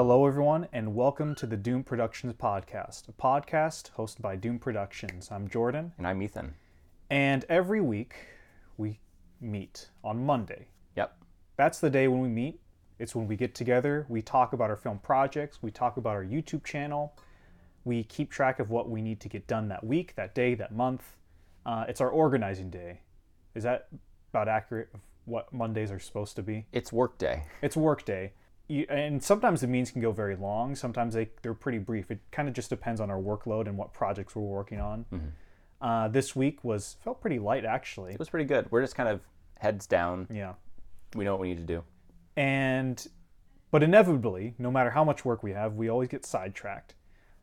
Hello, everyone, and welcome to the Doomed Productions podcast, a podcast hosted by Doomed Productions. I'm Jordan, And I'm Ethan. and every week we meet on Monday. Yep. That's the day when we meet. It's when we get together, we talk about our film projects, we talk about our YouTube channel, we keep track of what we need to get done that week, that day, that month. Uh, it's our organizing day. Is that about accurate of what Mondays are supposed to be? It's work day. it's work day you, and sometimes the means can go very long. Sometimes they, they're pretty brief. It kind of just depends on our workload and what projects we're working on. Uh, this week was felt pretty light actually. It was pretty good. We're just kind of heads down. yeah. We know what we need to do. and but inevitably no matter how much work we have we always get sidetracked.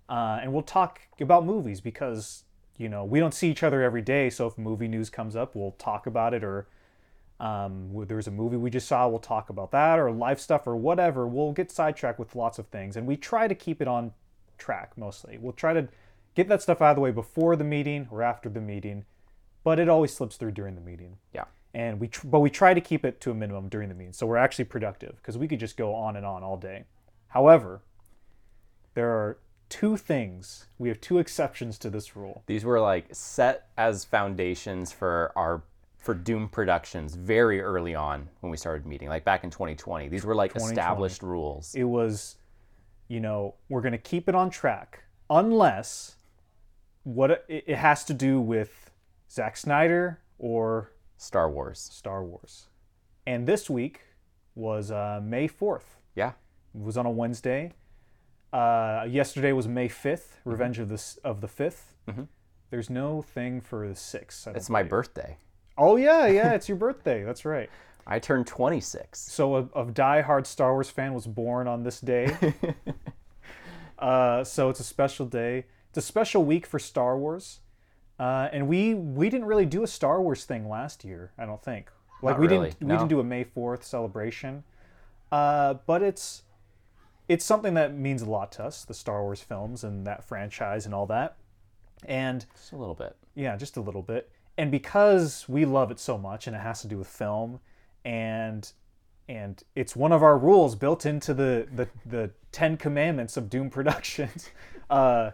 Uh, and we'll talk about movies because you know we don't see each other every day. So if movie news comes up we'll talk about it or um, w- there's a movie we just saw we'll talk about that or life stuff or whatever. We'll get sidetracked with lots of things and we try to keep it on track mostly. We'll try to get that stuff out of the way before the meeting or after the meeting but it always slips through during the meeting. Yeah. and we tr- but we try to keep it to a minimum during the meeting so we're actually productive because we could just go on and on all day. However there are two things we have two exceptions to this rule. These were like set as foundations for our for Doomed Productions very early on when we started meeting, like back in 2020. These were like established rules. it was you know we're going to keep it on track unless what it, has to do with Zack Snyder or Star Wars. Star Wars and this week was uh, May 4th Yeah. It was on a Wednesday. Uh, yesterday was May 5th, Revenge of the of the 5th. Mhm. There's no thing for the 6th. It's my birthday. Oh yeah, yeah, it's your birthday. That's right. I turned 26. So a, a die-hard Star Wars fan was born on this day. uh, so it's a special day. It's a special week for Star Wars. Uh, and we we didn't really do a Star Wars thing last year. I don't think. Like Not we really, didn't we didn't do a May Fourth celebration. Uh, but it's it's something that means a lot to us, the Star Wars films and that franchise and all that. And Just a little bit. yeah, just a little bit. And because we love it so much and it has to do with film and and it's one of our rules built into the the, the 10 commandments of Doomed Productions. Uh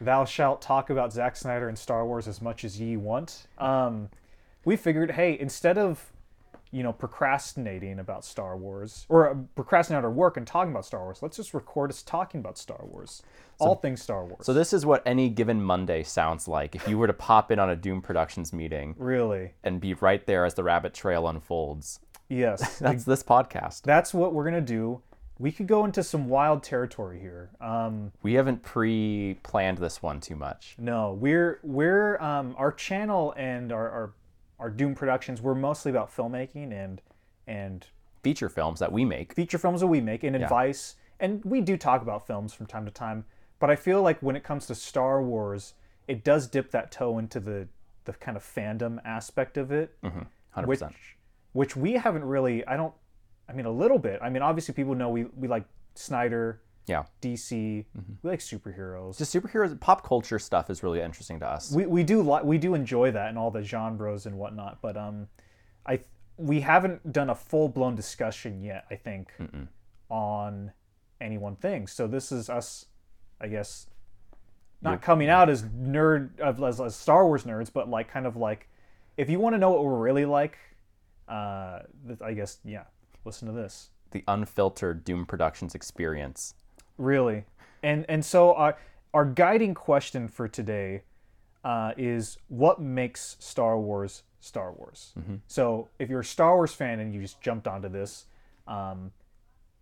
thou shalt talk about Zack Snyder and Star Wars as much as ye want. Um we figured, hey, instead of you know procrastinating about Star Wars or uh, procrastinating our work and talking about Star Wars, let's just record us talking about Star Wars. All things Star Wars. So this is what any given Monday sounds like if you were to pop in on a Doomed Productions meeting really. and be right there as the rabbit trail unfolds. Yes. That's this podcast. that's what we're gonna do. We could go into some wild territory here. Um, We haven't pre-planned this one too much. no, we're we're um, our channel and our, our our Doomed Productions. We're mostly about filmmaking and and Feature films that we make. feature films that we make and advice. And we do talk about films from time to time. But I feel like when it comes to Star Wars, it does dip that toe into the the kind of fandom aspect of it. Mm-hmm. 100%. which which we haven't really i don't i mean a little bit i mean obviously people know we, we like snyder Yeah. dc we like superheroes Just superheroes, pop culture stuff is really interesting to us. we, we do li- we do enjoy that and all the genres and whatnot but um i we haven't done a full-blown discussion yet i think on any one thing so this is us i guess not coming out as nerd as, as Star Wars nerds, but like kind of like if you want to know what we're really like, uh, I guess yeah, listen to this. The unfiltered Doomed Productions experience. Really, and and so our our guiding question for today uh, is what makes Star Wars Star Wars. So if you're a Star Wars fan and you just jumped onto this, um,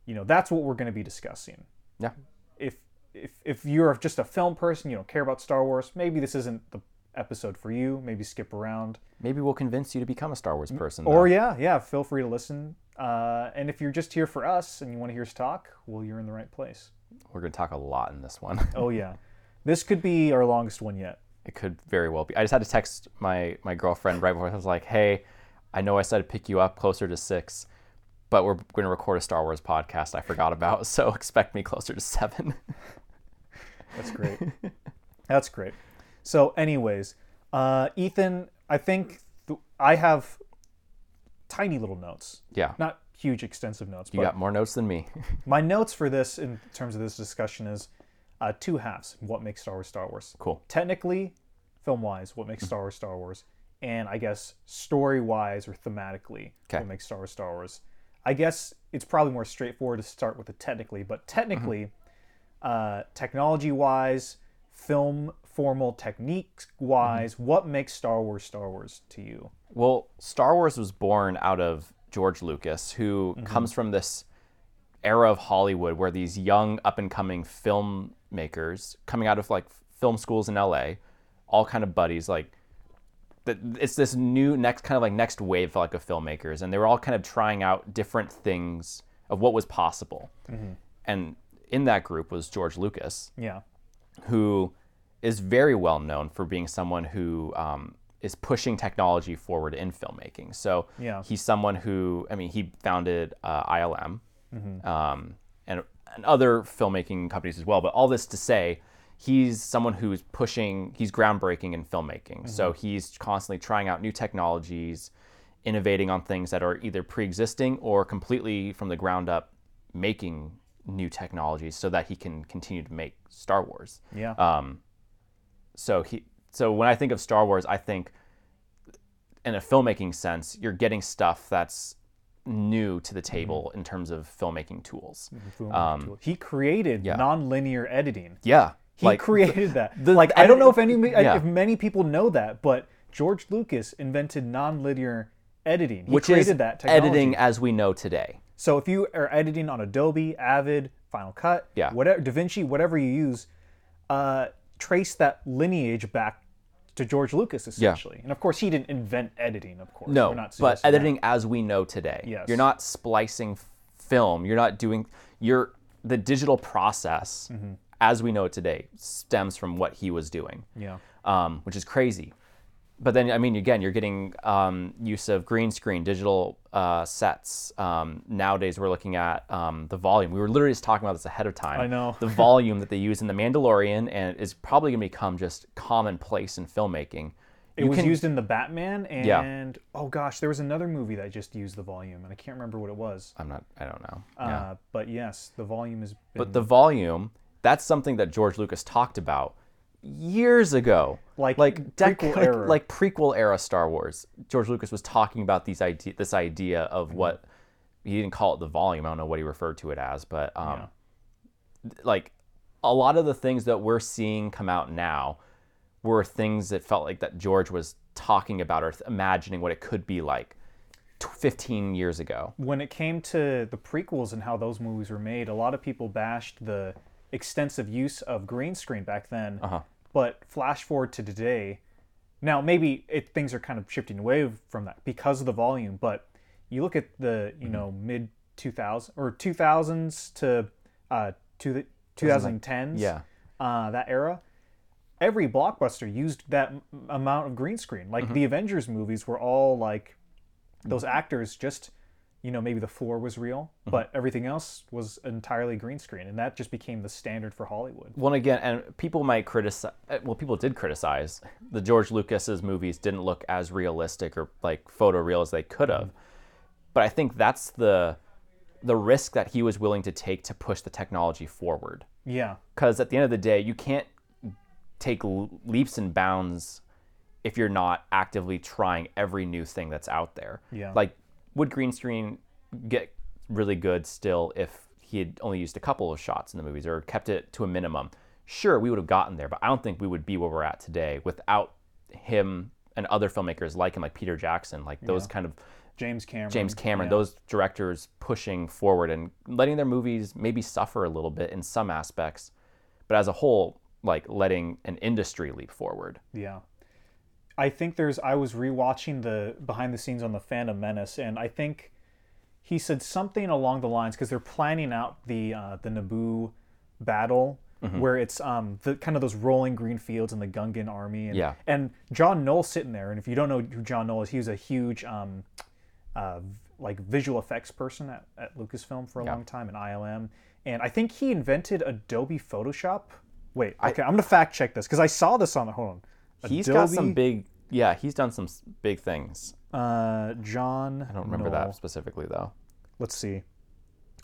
you know that's what we're going to be discussing. Yeah. if if if you're just a film person, you don't care about Star Wars, maybe this isn't the episode for you. Maybe skip around. Maybe we'll convince you to become a Star Wars person. Or though. yeah, yeah, feel free to listen. Uh, and if you're just here for us and you want to hear us talk, well, you're in the right place. We're going to talk a lot in this one. Oh yeah, this could be our longest one yet. it could very well be. I just had to text my my girlfriend right before I was like, "Hey, I know I said to pick you up closer to six, but we're going to record a Star Wars podcast. I forgot about, so expect me closer to seven. That's great. That's great. So, anyways, uh, Ethan, I think th- I have tiny little notes. yeah, Not huge extensive notes. You but got more notes than me. my notes for this in terms of this discussion is uh, two halves. What makes Star Wars Star Wars? cool. Technically, film wise, what makes Star Wars Star Wars? And I guess story wise or thematically, Okay. what makes Star Wars Star Wars? I guess it's probably more straightforward to start with the technically, but technically, uh, technology wise, film formal techniques wise, what makes Star Wars Star Wars to you? Well, Star Wars was born out of George Lucas, who comes from this era of Hollywood where these young up and coming filmmakers coming out of like film schools in LA, all kind of buddies, like it's this new next kind of like next wave like of filmmakers and they were all kind of trying out different things of what was possible. And in that group was George Lucas, Yeah. who is very well known for being someone who um, is pushing technology forward in filmmaking. So Yeah. he's someone who, I mean, he founded uh, ILM um, and, and other filmmaking companies as well. But all this to say, he's someone who's pushing, he's groundbreaking in filmmaking. So he's constantly trying out new technologies, innovating on things that are either pre existing or completely from the ground up making new technologies so that he can continue to make Star Wars Yeah. Um, so he so when I think of Star Wars, I think in a filmmaking sense, you're getting stuff that's new to the table in terms of filmmaking tools. Boom. he created um, yeah. non-linear editing. Yeah, He like created that. the like I don't know if any yeah. if many people know that, but George Lucas invented non-linear editing. He which created is that technology. editing as we know today. So if you are editing on Adobe, Avid, Final Cut, Yeah. whatever DaVinci, whatever you use, uh, trace that lineage back to George Lucas essentially. And of course, he didn't invent editing. Of course, No, We're not but suggesting that. editing as we know today. Yes. You're not splicing film. You're not doing. You're the digital process Mm-hmm. as we know it today stems from what he was doing. Yeah. um, which is crazy. But then, I mean, again, you're getting um, use of green screen, digital uh, sets. Um, nowadays, we're looking at um, the volume. We were literally just talking about this ahead of time. I know. the volume that they use in The Mandalorian, and is probably going to become just commonplace in filmmaking. It was used in the Batman and Yeah. oh gosh, there was another movie that just used the volume, and I can't remember what it was. I'm not. I don't know. Uh, yeah. But yes, the volume is. been. But the volume, that's something that George Lucas talked about years ago. Like like prequel like, era. like prequel era Star Wars. George Lucas was talking about these idea, this idea of Mm-hmm. what he didn't call it the volume. I don't know what he referred to it as, but um, like a lot of the things that we're seeing come out now were things that felt like that George was talking about or th- imagining what it could be like 15 years ago. when it came to the prequels and how those movies were made, a lot of people bashed the extensive use of green screen back then. Uh-huh. But flash forward to today, now maybe it, things are kind of shifting away from that because of the volume. But you look at the you know mid 2000s or 2000s to uh, to the 2010s, Yeah. uh, that era. Every blockbuster used that m- amount of green screen. Like Mm-hmm. the Avengers movies were all like those actors just you know maybe the floor was real Mm-hmm. but everything else was entirely green screen and that just became the standard for hollywood Well, and again, and people might criticize. Well, people did criticize the George Lucas's movies didn't look as realistic or like photoreal as they could have. But I think that's the the risk that he was willing to take to push the technology forward. yeah Because at the end of the day, you can't take leaps and bounds if you're not actively trying every new thing that's out there. Yeah. Like, would green screen get really good still if he had only used a couple of shots in the movies or kept it to a minimum? Sure, we would have gotten there, but I don't think we would be where we're at today without him and other filmmakers like him, like Peter Jackson, like those kind of james cameron James Cameron, yeah. those directors pushing forward and letting their movies maybe suffer a little bit in some aspects, but as a whole, like letting an industry leap forward. yeah i think there's i was rewatching the behind the scenes on the phantom menace and i think he said something along the lines because they're planning out the uh, the naboo battle Mm-hmm. where it's um the kind of those rolling green fields and the gungan army and Yeah. and john knoll sitting there and if you don't know who john knoll is he was a huge um uh, like visual effects person at, at Lucasfilm for a long time in ILM, and I think he invented Adobe Photoshop. Wait, okay, I, am gonna fact check this because I saw this on the hold on. He's got some big, yeah, he's done some big things. Uh, John. I don't remember that specifically though. let's see.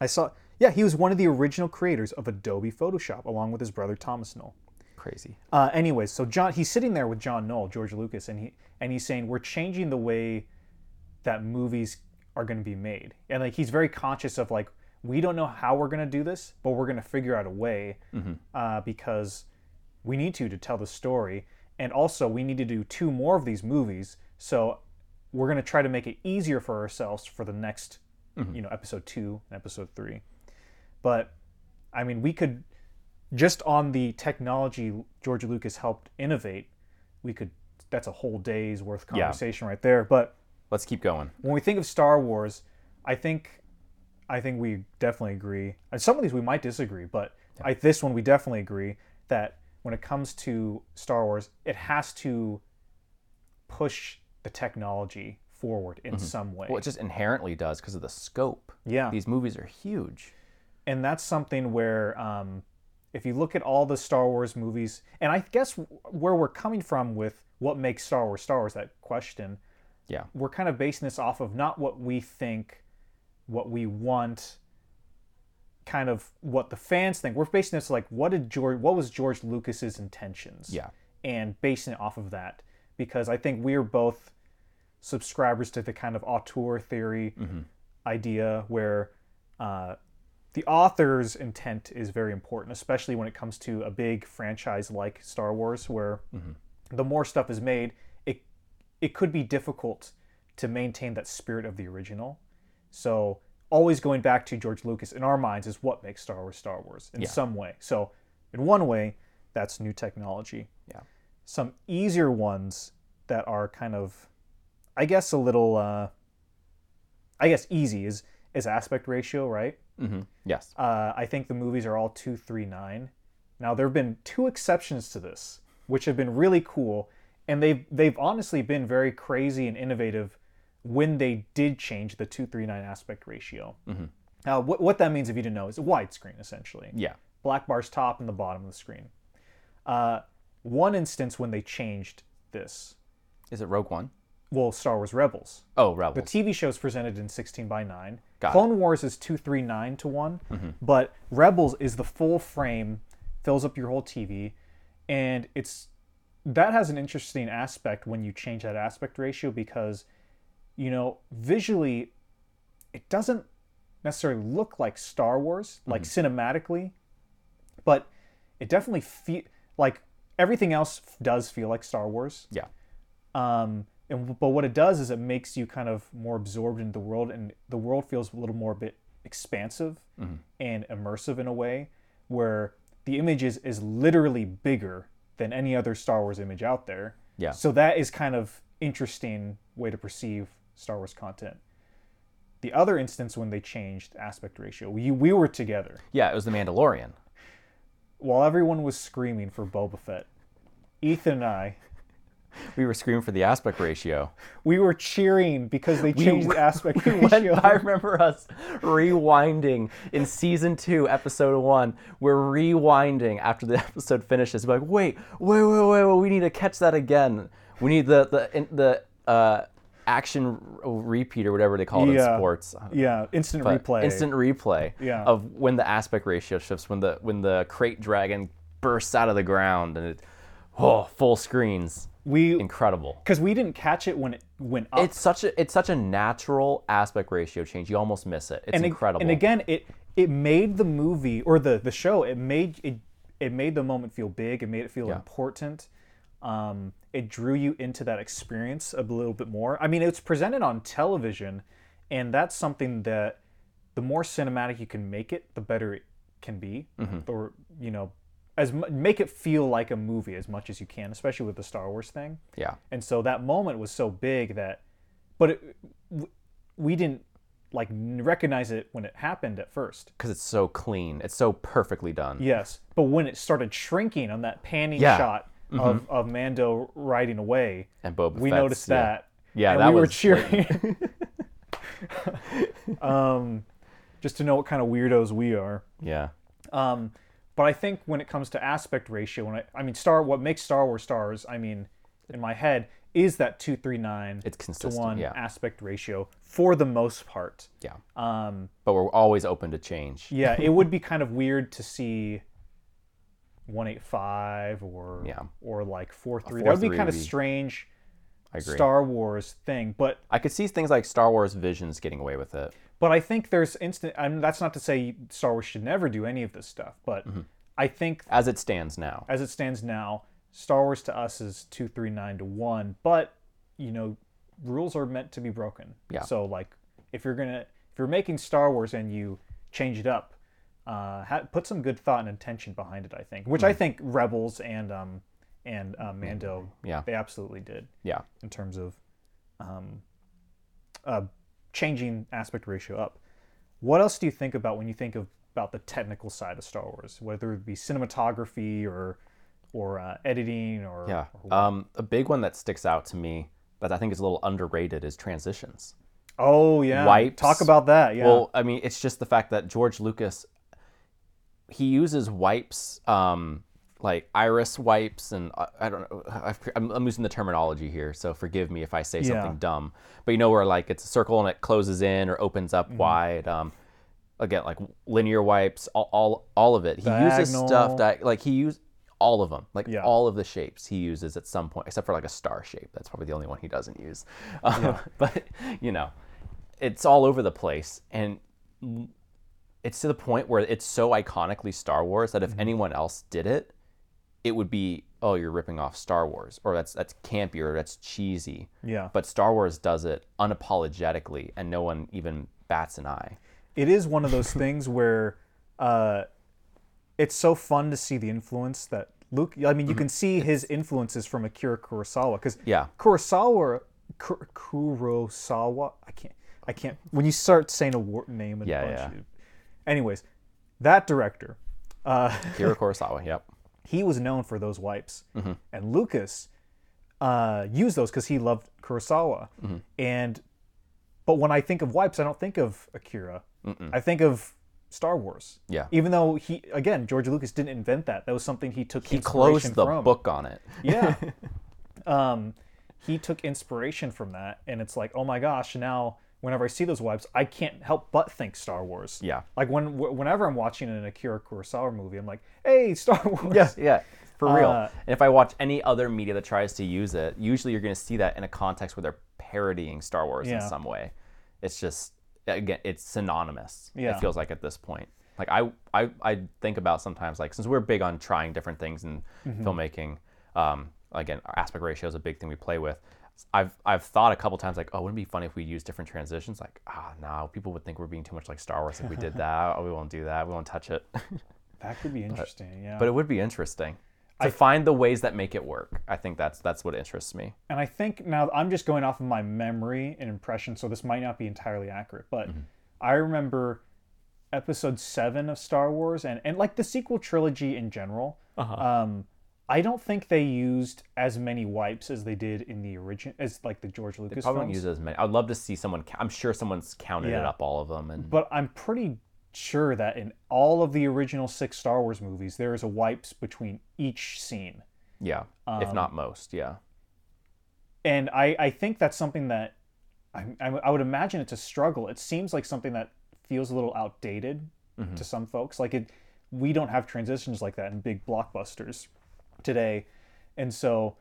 I saw. Yeah, he was one of the original creators of Adobe Photoshop, along with his brother Thomas Knoll. Crazy. Uh, anyways, so John, he's sitting there with John Knoll, George Lucas, and he and he's saying we're changing the way that movies are going to be made, and like he's very conscious of like we don't know how we're going to do this, but we're going to figure out a way uh, because we need to to tell the story, and also we need to do two more of these movies, so we're going to try to make it easier for ourselves for the next, mm-hmm. you know, episode two and episode three. But I mean, we could just on the technology George Lucas helped innovate, we could. That's a whole day's worth of Yeah. conversation right there. But Let's keep going. when we think of Star Wars, I think, I think we definitely agree. And some of these we might disagree, but I, this one we definitely agree that when it comes to Star Wars, it has to push the technology forward in some way. Well, it just inherently does because of the scope. yeah. These movies are huge. and that's something where um, if you look at all the Star Wars movies, and I guess where we're coming from with what makes Star Wars Star Wars, that question, Yeah. we're kind of basing this off of not what we think, what we want, kind of what the fans think. We're basing this like what did George, what was George Lucas's intentions, Yeah. and basing it off of that because I think we're both subscribers to the kind of auteur theory idea where uh, the author's intent is very important, especially when it comes to a big franchise like Star Wars, where the more stuff is made, it it could be difficult to maintain that spirit of the original. So always going back to George Lucas in our minds is what makes Star Wars Star Wars in Yeah. some way. So in one way, that's new technology. Yeah. Some easier ones that are kind of, I guess, a little, uh, I guess, easy is is aspect ratio, right? hmm Yes. Uh, I think the movies are all two three nine. Now there have been two exceptions to this, which have been really cool, and they've they've honestly been very crazy and innovative when they did change the two three nine aspect ratio. Mm-hmm. Now what what that means, if you didn't know, is a widescreen essentially. Yeah. Black bars top and the bottom of the screen. Uh, one instance when they changed this, Is it Rogue One? well, Star Wars Rebels. Oh, Rebels. The TV show is presented in 16 by 9. Got it. Clone Wars is 239 to one but Rebels is the full frame, fills up your whole TV, and it's that has an interesting aspect when you change that aspect ratio because, you know, visually, it doesn't necessarily look like Star Wars, like cinematically, but it definitely feel like everything else does feel like Star Wars. yeah. Um, and but what it does is it makes you kind of more absorbed into the world, and the world feels a little more a bit expansive and immersive in a way, where the image is, is literally bigger than any other Star Wars image out there. Yeah. So that is kind of interesting way to perceive Star Wars content. The other instance when they changed aspect ratio, we, we were together Yeah, it was The Mandalorian. while everyone was screaming for Boba Fett. Ethan and I We were screaming for the aspect ratio. We were cheering because they changed the aspect We went, ratio. I remember us rewinding in season two, episode one. We're rewinding after the episode finishes. We're like, wait, wait, wait, wait, wait. We need to catch that again. We need the the the uh, action repeat or whatever they call it in sports. yeah, instant But replay. Instant replay. Yeah. Of when the aspect ratio shifts, when the when the krayt dragon bursts out of the ground and it, oh, full screens. we Incredible. because we didn't catch it when it went up. It's such a it's such a natural aspect ratio change. You almost miss it. It's and, incredible. And again, it it made the movie or the the show. It made it it made the moment feel big. It made it feel Yeah. important. Um, it drew you into that experience a little bit more. I mean, it's presented on television, and that's something that the more cinematic you can make it, the better it can be. Mm-hmm. Or you know, as make it feel like a movie as much as you can, especially with the Star Wars thing. yeah. And so that moment was so big that, but it, we didn't like recognize it when it happened at first. because it's so clean. It's so perfectly done. Yes, but when it started shrinking on that panning Yeah. shot of, of Mando riding away, And Boba we Fett's- noticed that. Yeah, and that we were cheering. um, just to know what kind of weirdos we are. Yeah. Um, but I think when it comes to aspect ratio, when I, I mean Star, what makes Star Wars stars, I mean, in my head, is that 239 It's consistent, to 1 yeah. aspect ratio for the most part. Yeah. Um, But we're always open to change. yeah, it would be kind of weird to see 185 or Yeah. or like 43. That would be kind of strange I agree. Star Wars thing, but I could see things like Star Wars Visions getting away with it. but I think there's instant I mean, that's not to say Star Wars should never do any of this stuff, but Mm-hmm. I think As it stands now. as it stands now, Star Wars to us is 239 to 1, but you know, rules are meant to be broken. Yeah. So like if you're to if you're making Star Wars and you change it up, uh, ha- put some good thought and intention behind it, I think. Which Hmm. I think Rebels and um and uh, Mando Yeah. they absolutely did Yeah. in terms of um, uh, changing aspect ratio up. What else do you think about when you think of about the technical side of Star Wars, whether it be cinematography or or uh, editing or Yeah. or? Um, a big one that sticks out to me that I think is a little underrated is transitions. oh yeah, wipes. Talk about that. Yeah. Well, I mean, it's just the fact that George Lucas he uses wipes, um, like iris wipes, and I, I don't know. I, I'm, I'm using the terminology here, so forgive me if I say something Yeah. dumb. But you know where like it's a circle and it closes in or opens Mm-hmm. up wide. Um, again, like linear wipes, all, all, all of it. He uses stuff that like he used all of them, like Yeah. all of the shapes he uses at some point, except for like a star shape. That's probably the only one he doesn't use. Um, but you know, it's all over the place, and it's to the point where it's so iconically Star Wars that if Mm-hmm. anyone else did it, it would be, oh, you're ripping off Star Wars, or that's that's campy, or that's cheesy. yeah. But Star Wars does it unapologetically, and no one even bats an eye. it is one of those things where uh, it's so fun to see the influence that Luke. I mean, you can see his influences from Akira Kurosawa because Mm-hmm. Yeah. Kurosawa, Kurosawa. I can't. I can't. When you start saying a word name, and Yeah, a bunch yeah. Anyways, that director, uh, Kira Kurosawa, yep. he was known for those wipes, Mm-hmm. and Lucas uh, used those because he loved Kurosawa. Mm-hmm. And but when I think of wipes, I don't think of Akira. I think of Star Wars. Yeah. Even though he again George Lucas didn't invent that. That was something he took He closed the from. book on it. Yeah. um, he took inspiration from that, and it's like, oh my gosh! Now, whenever I see those wipes, I can't help but think Star Wars. Yeah. Like when wh- whenever I'm watching an Akira Kurosawa movie, I'm like, hey, Star Wars. Yeah, yeah, for real. Uh, and if I watch any other media that tries to use it, usually you're going to see that in a context where they're parodying Star Wars in some way. It's just again, it's synonymous. Yeah. It feels like at this point. Like I, I, I think about sometimes like since we're big on trying different things in Mm-hmm. filmmaking. Um, again, our aspect ratio is a big thing we play with. I've I've thought a couple times like, oh, wouldn't it be funny if we use different transitions? Like, ah, no, people would think we're being too much like Star Wars if we did that. oh, we won't do that. We won't touch it. That could be interesting. yeah. but it would be interesting to find the ways that make it work. I think that's that's what interests me. And I think now I'm just going off of my memory and impression, so this might not be entirely accurate, but Mm-hmm. I remember episode seven of Star Wars and, and like the sequel trilogy in general. Uh-huh. Um, I don't think they used as many wipes as they did in the original, as like the George Lucas Probably don't use as many. I'd love to see someone. I'm sure someone's counted it up all of them, and But I'm pretty sure that in all of the original six Star Wars movies, there is a wipes between each scene. yeah, if Um, not most, yeah, and I, I think that's something that I, I, I would imagine it's a struggle. It seems like something that feels a little outdated to some folks. Like it, we don't have transitions like that in big blockbusters today, and so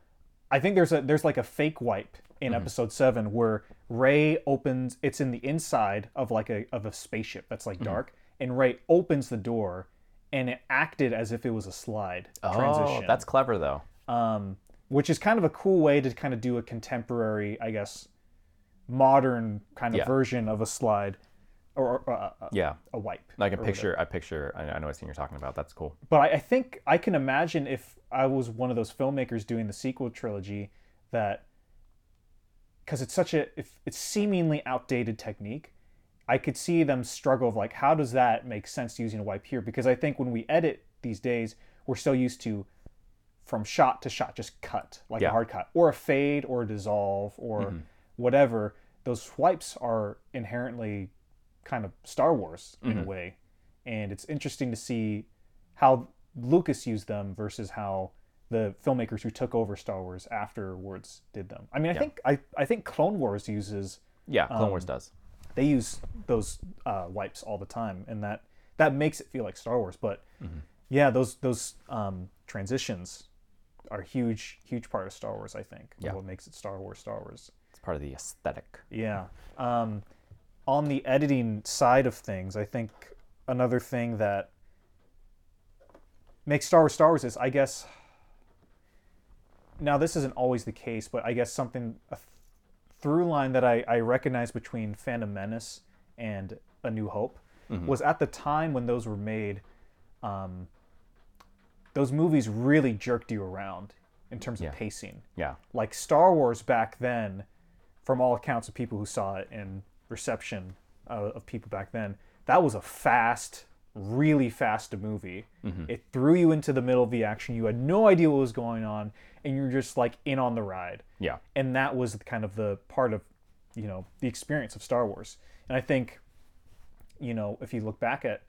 I think there's a there's like a fake wipe in episode seven where Rey opens. It's in the inside of like a of a spaceship that's like dark, and Rey opens the door, and it acted as if it was a slide transition Oh, that's clever though. um, which is kind of a cool way to kind of do a contemporary, I guess, modern kind of Yeah. version of a slide or, or uh, Yeah, a wipe. Can or picture. I picture. I, I know what scene you're talking about. That's cool. But I, I think I can imagine if I was one of those filmmakers doing the sequel trilogy that because it's such a if it's seemingly outdated technique i could see them struggle of like how does that make sense using a wipe here because i think when we edit these days we're so used to from shot to shot just cut like Yeah. a hard cut or a fade or a dissolve or whatever those wipes are inherently kind of star wars in a way and it's interesting to see how lucas used them versus how the filmmakers who took over Star Wars afterwards did them. I mean, I think I, I think Clone Wars uses Yeah, Clone Um, Wars does. they use those uh, wipes all the time, and that that makes it feel like Star Wars. But yeah, those those um, transitions are huge huge part of Star Wars. I think. Yeah. What makes it Star Wars? Star Wars. It's part of the aesthetic. Yeah. Um, on the editing side of things, I think another thing that makes Star Wars Star Wars is, I guess. Now, this isn't always the case, but I guess something a th- through line that I, I recognize between Phantom Menace and A New Hope was at the time when those were made, um, those movies really jerked you around in terms of Yeah. pacing Yeah. like Star Wars back then, from all accounts of people who saw it and reception uh, of people back then, that was a fast, really fast movie. It threw you into the middle of the action. You had no idea what was going on, and you're just like in on the ride. Yeah. And that was kind of the part of, you know, the experience of Star Wars. And I think, you know, if you look back at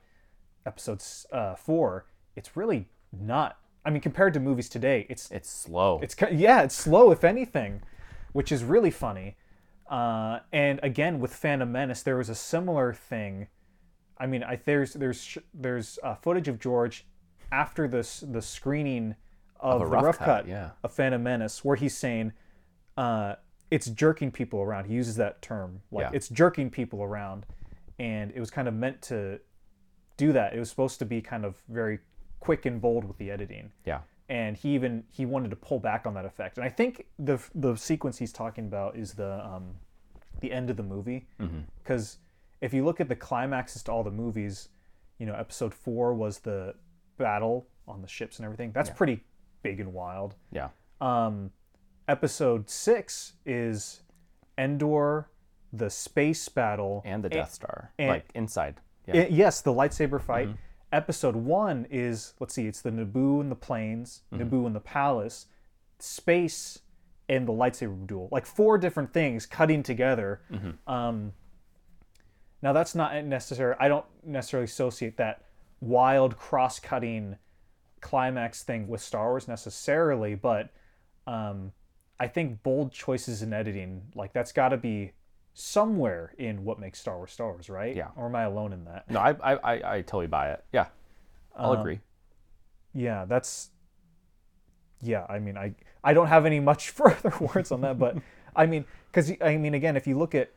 episodes uh, four, it's really not. I mean, compared to movies today, it's It's slow. it's yeah, it's slow if anything, which is really funny. Uh, and again, with Phantom Menace, there was a similar thing. I mean, I, there's there's there's uh, footage of George after this the screening of, a the rough rough cut, cut, yeah. of Phantom Menace, where he's saying uh, it's jerking people around. He uses that term, like Yeah. it's jerking people around, and it was kind of meant to do that. It was supposed to be kind of very quick and bold with the editing yeah. And he even he wanted to pull back on that effect. And I think the the sequence he's talking about is the um, the end of the movie because if you look at the climaxes to all the movies, you know, episode four was the battle on the ships and everything. That's pretty big and wild. Yeah. Um, episode six is Endor, the space battle, And the Death Star. and- like inside. Yeah. I- yes, the lightsaber fight. Episode one is let's see, it's the Naboo and the planes, Naboo and the palace, space, and the lightsaber duel. Like four different things cutting together. Um, now that's not necessary. I don't necessarily associate that wild cross-cutting climax thing with Star Wars necessarily, but um, I think bold choices in editing, like that's got to be somewhere in what makes Star Wars Star Wars, right? Yeah. Or am I alone in that? No, I, I, I, I totally buy it. Yeah. I'll Um, agree. Yeah, that's. Yeah, I mean, I I don't have any much further words on that, but I mean, because I mean, again, if you look at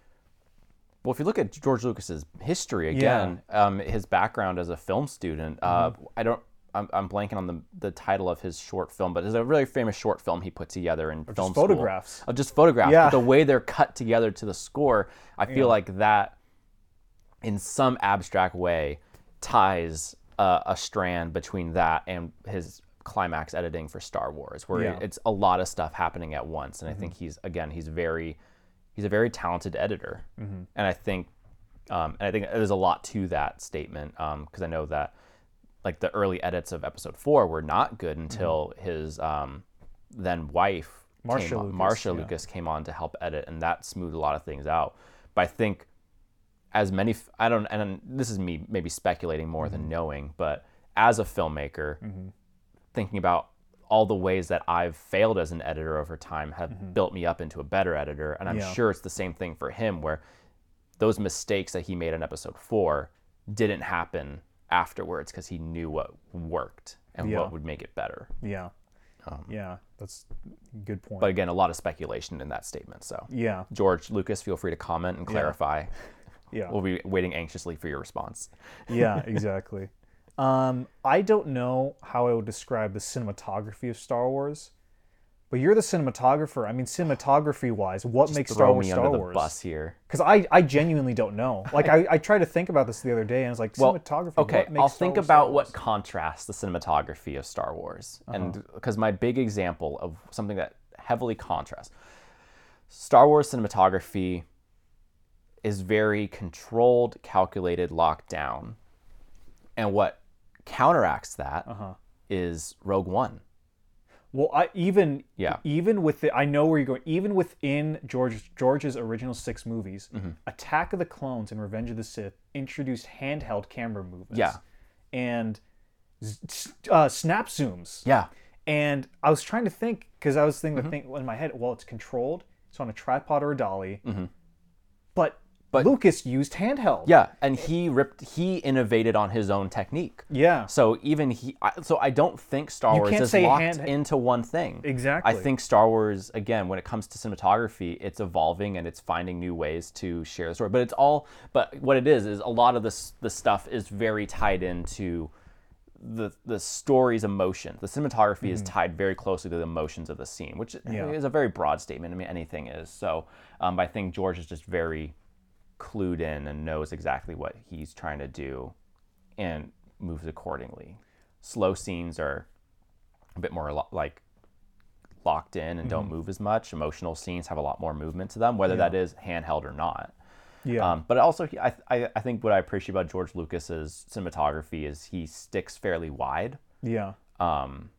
Well, if you look at George Lucas's history again, um, his background as a film student, uh, Mm-hmm. I don't. I'm, I'm blanking on the, the title of his short film, but it's a really famous short film he put together in film school. photographs. Of just photographs. Yeah. But the way they're cut together to the score, I feel like that, in some abstract way, ties uh, a strand between that and his climax editing for Star Wars, where Yeah. Mm-hmm. it's a lot of stuff happening at once. And I think he's again, he's very, he's a very talented editor, Mm-hmm. and I think, um, and I think there's a lot to that statement because I know that like the early edits of Episode Four were not good until his um, then wife Marsha came on, Lucas, Marsha yeah. Lucas came on to help edit, and that smoothed a lot of things out. But I think as many I don't and this is me maybe speculating more Mm-hmm. than knowing, but as a filmmaker, thinking about all the ways that I've failed as an editor over time have built me up into a better editor, and I'm Mm-hmm. Yeah. sure it's the same thing for him where those mistakes that he made in episode 4 didn't happen afterwards because he knew what worked and Yeah. what would make it better. yeah, yeah, that's a good point. Um, But again, a lot of speculation in that statement. So, yeah, George Lucas, feel free to comment and clarify. yeah, We'll be waiting anxiously for your response. yeah, exactly. Um, I don't know how I would describe the cinematography of Star Wars, but you're the cinematographer. I mean, cinematography wise, what makes Star Wars Star Wars? bus here. Because I, I genuinely don't know. Like I, I tried to think about this the other day, and I was like, cinematography. Okay, what makes I'll Star think Wars about what contrasts the cinematography of Star Wars, Uh-huh. and because my big example of something that heavily contrasts Star Wars cinematography is very controlled, calculated, locked down, and what counteracts that is Uh-huh. Rogue One. Well, I even Yeah. even with the I know where you're going. Even within George George's original six movies, Mm-hmm. Attack of the Clones and Revenge of the Sith introduced handheld camera movements. Yeah. and uh, snap zooms. Yeah, And I was trying to think because I was thinking Mm-hmm. the thing in my head. Well, it's controlled. It's on a tripod or a dolly. Mm-hmm. But, But- Lucas used handheld. Yeah, and he ripped. He innovated on his own technique. Yeah. So even he, I, so I don't think Star Wars can't is say locked hand- into one thing. Exactly. I think Star Wars, again, when it comes to cinematography, it's evolving and it's finding new ways to share the story. But it's all, but what it is is a lot of this the stuff is very tied into the the story's emotion. The cinematography is tied very closely to the emotions of the scene, which Mm-hmm. Is a very broad statement. I mean, anything is. So um, I think George is just very clued in and knows exactly what he's trying to do and moves accordingly. Slow scenes are a bit more lo- like locked in and don't move as much. Emotional scenes have a lot more movement to them, whether that is handheld or not. Yeah. Um, but also, I, I, I think what I appreciate about George Lucas's cinematography is he sticks fairly wide. yeah. Um,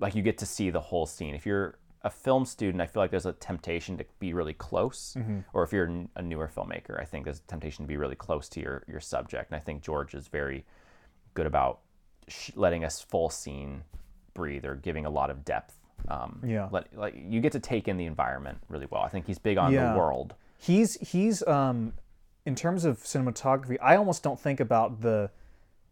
like you get to see the whole scene. If you're a film student, I feel like there's a temptation to be really close. Or if you're a newer filmmaker, I think there's a temptation to be really close to your your subject. And I think George is very good about sh- letting us full scene breathe or giving a lot of depth. Um, Yeah. Let, like you get to take in the environment really well. I think he's big on Yeah. the world. He's he's um in terms of cinematography, I almost don't think about the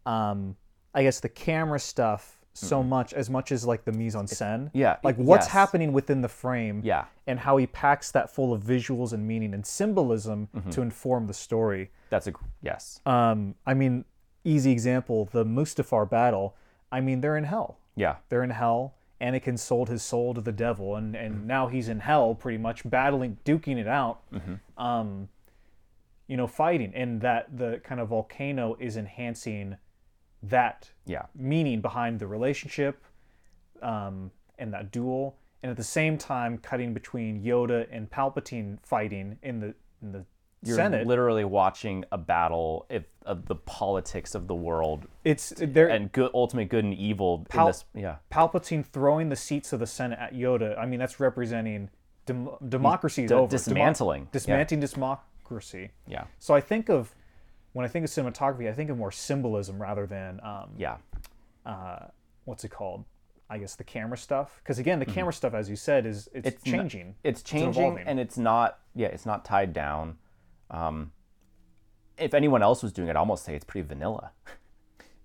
um I guess the camera stuff so much as much as like the mise en scène. Yeah, Like what's yes. happening within the frame. Yeah. And how he packs that full of visuals and meaning and symbolism Mm-hmm. to inform the story. That's a yes. Um I mean, easy example, the Mustafar battle. I mean, they're in hell. Yeah. They're in hell. Anakin sold his soul to the devil, and, and now he's in hell, pretty much battling, duking it out, um, you know, fighting, and that the kind of volcano is enhancing that Yeah. meaning behind the relationship um, and that duel, and at the same time cutting between Yoda and Palpatine fighting in the in the You're Senate. literally watching a battle if, of the politics of the world it's there. and good, ultimate good and evil Pal- this. Yeah. Palpatine throwing the seats of the Senate at Yoda. I mean, that's representing dem- democracy is d- over. dismantling. Yeah. dismantling democracy. Yeah. So I think of when I think of cinematography, I think of more symbolism rather than um, Yeah. uh, what's it called? I guess the camera stuff. Because again, the camera stuff, as you said, is it's, Mm-hmm. It's changing. It's changing evolving. and it's not, yeah, it's not tied down. Um, if anyone else was doing it, I'd almost say it's pretty vanilla.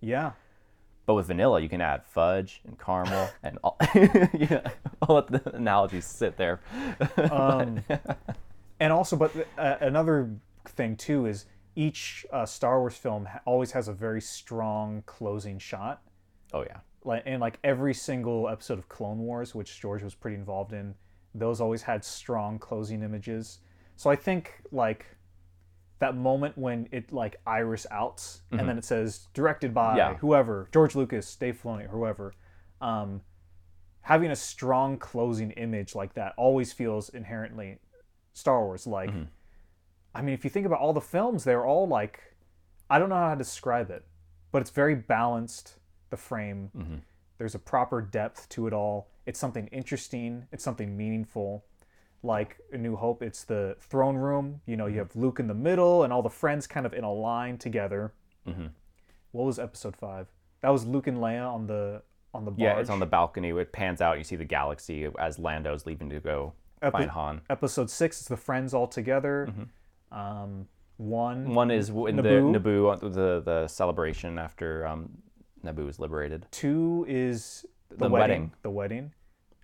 yeah. But with vanilla, you can add fudge and caramel and all, yeah, I'll let the analogies sit there. Um, and also, but uh, another thing too is each uh, Star Wars film ha- always has a very strong closing shot. oh yeah. like and like every single episode of Clone Wars, which George was pretty involved in, those always had strong closing images. So I think like that moment when it like iris outs and then it says directed by Yeah. whoever, George Lucas, Dave Filoni, whoever, um, having a strong closing image like that always feels inherently Star Wars like. I mean, if you think about all the films, they're all like, I don't know how to describe it, but it's very balanced. The frame, mm-hmm. there's a proper depth to it all. It's something interesting. It's something meaningful. Like A New Hope, it's the throne room. You know, you mm-hmm. have Luke in the middle, and all the friends kind of in a line together. Mm-hmm. What was Episode Five? That was Luke and Leia on the on the barge. Yeah, it's on the balcony. It pans out. You see the galaxy as Lando's leaving to go Epi- find Han. Episode Six is the friends all together. Um, one One is w- in Naboo. the Naboo, uh, the the celebration after um, Naboo is liberated. two is the, The wedding, wedding. the wedding,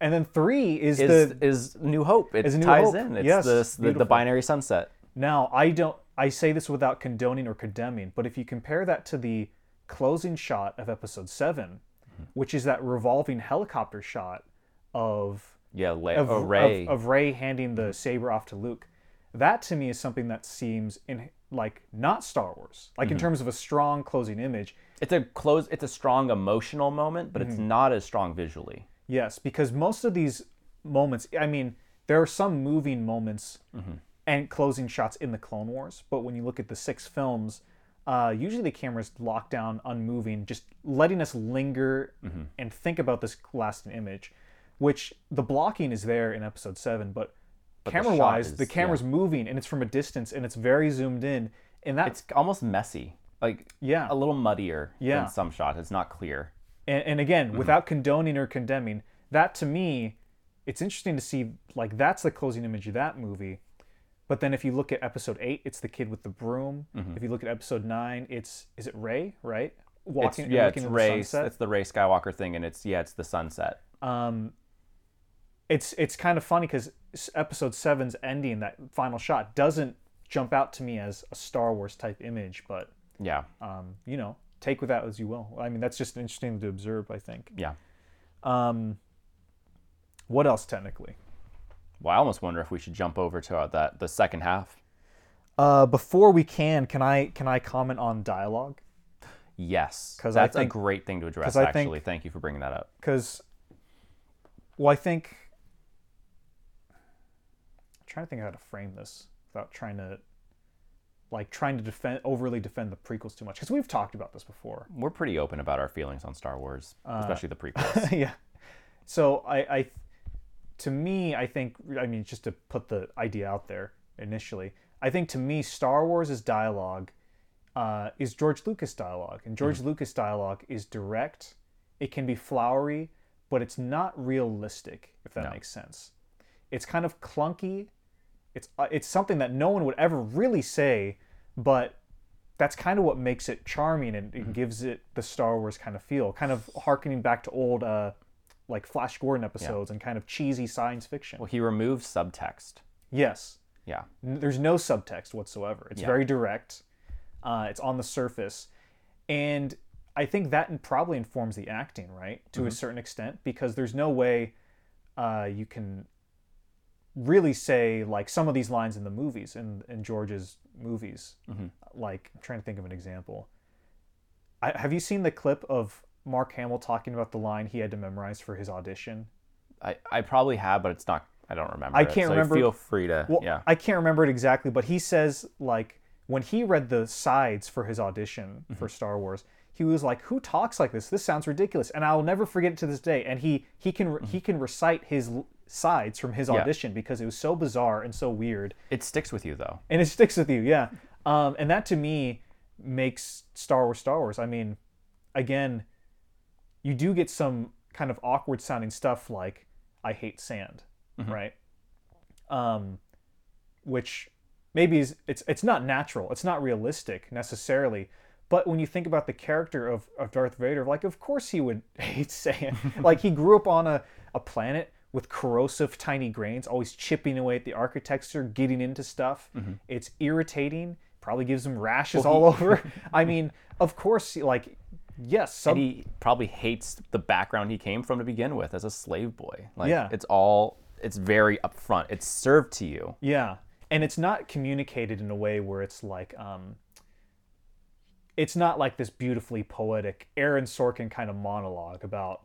and then three is, Is the is New Hope? It Is New ties Hope. in. It's Yes, this, the, the beautiful. binary sunset. Now, I don't I say this without condoning or condemning, but if you compare that to the closing shot of episode 7, which is that revolving helicopter shot of Yeah, Le- of, oh, Rey. of, of Rey handing the saber off to Luke, that to me is something that seems in like not Star Wars. Like in terms of a strong closing image, it's a close. It's a strong emotional moment, but Mm-hmm. it's not as strong visually. Yes, because most of these moments, I mean, there are some moving moments and closing shots in the Clone Wars, but when you look at the six films, uh, usually the camera's locked down, unmoving, just letting us linger and think about this lasting image. Which the blocking is there in Episode Seven, but, the camera shot wise, is- the camera's moving and it's from a distance and it's very zoomed in, and that's It's almost messy, like yeah. a little muddier Yeah. than some shots. It's not clear. And, and again, without condoning or condemning, that to me, it's interesting to see like that's the closing image of that movie. But then if you look at episode eight, it's the kid with the broom. Mm-hmm. If you look at episode nine, it's is it Rey, right? It's, Walking, yeah, it's at the Rey. It's the Rey Skywalker thing, and it's yeah, it's the sunset. um, it's it's kind of funny because episode seven's ending, that final shot, doesn't jump out to me as a Star Wars type image, but Yeah, um, you know, take with that as you will. I mean, that's just interesting to observe. I think. yeah. Um, what else technically? Well, I almost wonder if we should jump over to uh, that the second half. Uh, before we can, can I can I comment on dialogue? yes because that's think- a great thing to address I think- Actually, thank you for bringing that up. Because, well, I think trying to think how to frame this without trying to, like, trying to defend overly defend the prequels too much. Because we've talked about this before. We're pretty open about our feelings on Star Wars, Uh, especially the prequels. yeah. So I, I, to me, I think I mean just to put the idea out there initially, I think to me Star Wars' is dialogue uh, is George Lucas dialogue, and George Lucas dialogue is direct. It can be flowery, but it's not realistic. If that No. makes sense, it's kind of clunky. It's uh, it's something that no one would ever really say, but that's kind of what makes it charming and it gives it the Star Wars kind of feel, kind of harkening back to old uh, like Flash Gordon episodes and kind of cheesy science fiction. well, he removes subtext. Yes, Yeah, N- there's no subtext whatsoever. It's Yeah. very direct. Uh, it's on the surface, and I think that probably informs the acting, right, to a certain extent, because there's no way uh, you can really say like some of these lines in the movies in in George's movies. Mm-hmm. Like I'm trying to think of an example. I, have you seen the clip of Mark Hamill talking about the line he had to memorize for his audition? I, I probably have, but it's not. I don't remember. I can't so remember- Feel free to. Well, yeah. I can't remember it exactly, but he says like when he read the sides for his audition for mm-hmm. Star Wars, he was like, "Who talks like this? This sounds ridiculous." And I'll never forget it to this day. And he he can mm-hmm. he can recite his sides from his audition because it was so bizarre and so weird, It sticks with you though. and it sticks with you. Yeah, um, and that to me makes Star Wars Star Wars. I mean, again, you do get some kind of awkward sounding stuff like "I hate sand," right? Um, which maybe is it's it's not natural, it's not realistic necessarily. But when you think about the character of, of Darth Vader, like of course he would hate sand. like he grew up on a, a planet with corrosive tiny grains, always chipping away at the architecture, getting into stuff. It's irritating. Probably gives him rashes all over. I mean, of course, like yes, some, and he probably hates the background he came from to begin with as a slave boy. Like, Yeah. It's all. It's very upfront. It's served to you. Yeah, and it's not communicated in a way where it's like, um, it's not like this beautifully poetic Aaron Sorkin kind of monologue about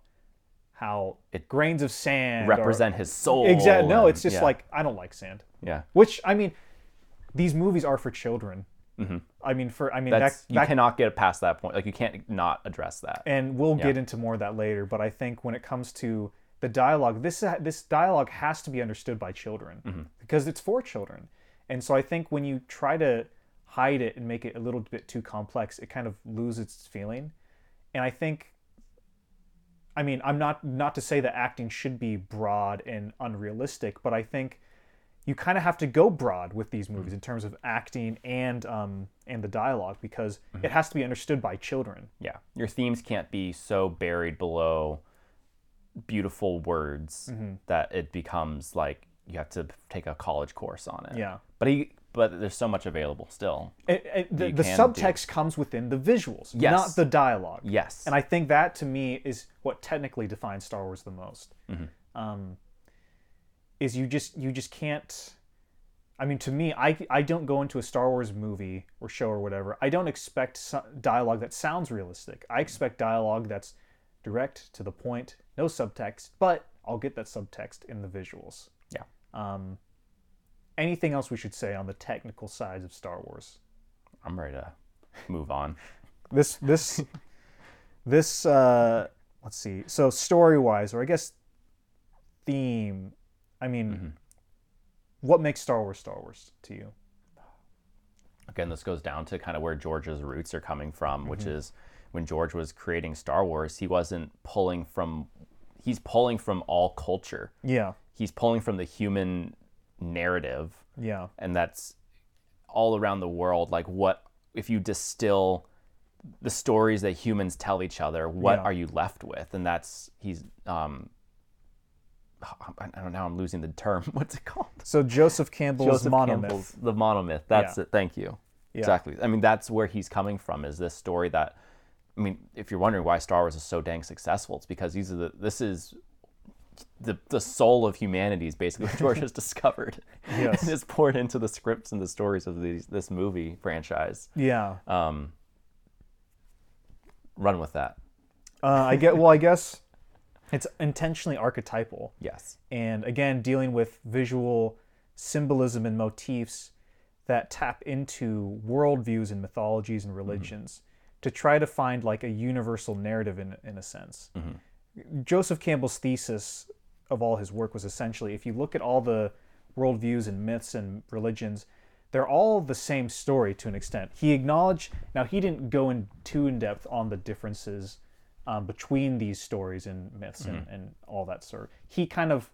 how grains of sand Represent his soul. Exactly. No, and- it's just yeah. like I don't like sand. Yeah. Which I mean, these movies are for children. Mm-hmm. I mean, for I mean That's that, you that cannot get past that point. Like you can't not address that. and we'll get into more of that later. But I think when it comes to the dialogue, this this dialogue has to be understood by children mm-hmm. because it's for children. And so I think when you try to hide it and make it a little bit too complex, it kind of loses its feeling. And I think, I mean, I'm not not to say that acting should be broad and unrealistic, but I think you kind of have to go broad with these movies in terms of acting and um, and the dialogue because it has to be understood by children. Yeah. Your themes can't be so buried below beautiful words Mm-hmm. that it becomes like you have to take a college course on it. Yeah. But he but there's so much available still. It, it- the, the can do. subtext comes within the visuals, Yes. not the dialogue. Yes. And I think that to me is what technically defines Star Wars the most. Mm-hmm. Um, is you just you just can't. I mean, to me, I I don't go into a Star Wars movie or show or whatever. I don't expect so- dialogue that sounds realistic. I expect dialogue that's direct to the point, no subtext, but I'll get that subtext in the visuals. Yeah. Um, anything else we should say on the technical sides of Star Wars? I'm ready to move on. this this this uh let's see so story wise or i guess theme i mean what makes star wars star wars to you Again, this goes down to kind of where George's roots are coming from, which Mm-hmm. is when George was creating Star Wars, he wasn't pulling from he's pulling from all culture. Yeah. He's pulling from the human narrative Yeah. and that's all around the world like what if you distill the stories that humans tell each other what Yeah. are you left with and that's he's um I don't know. I'm losing the term. What's it called? So Joseph Campbell's Joseph monomyth. Campbell's The monomyth. That's Yeah. it. Thank you. Yeah. Exactly. I mean, that's where he's coming from. Is this story that? I mean, if you're wondering why Star Wars is so dang successful, it's because these are the. This is the the soul of humanity is basically what George has discovered. Yes. and is poured into the scripts and the stories of these this movie franchise. Yeah. Um, run with that. Uh, I get. Well, I guess it's intentionally archetypal. Yes. and again dealing with visual symbolism and motifs that tap into worldviews and mythologies and religions to try to find like a universal narrative in, in a sense joseph campbell's thesis of all his work was essentially if you look at all the worldviews and myths and religions they're all the same story to an extent. He acknowledged now he didn't go in too in depth on the differences um, between these stories and myths and, and all that sort. He kind of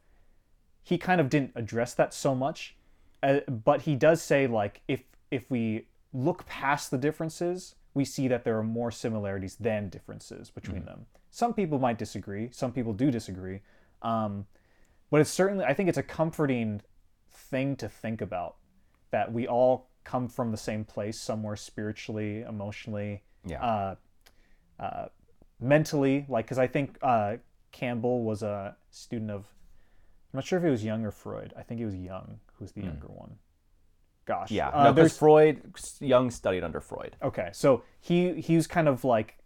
he kind of didn't address that so much uh, but he does say like if if we look past the differences we see that there are more similarities than differences between them some people might disagree some people do disagree um, but it's certainly i think it's a comforting thing to think about that we all come from the same place somewhere spiritually emotionally Yeah. uh, uh, mentally like because i think uh, campbell was a student of i'm not sure if he was Jung or freud i think he was Jung who's the younger one gosh yeah. uh, no, there's Freud, Jung studied under Freud. okay so he he was kind of like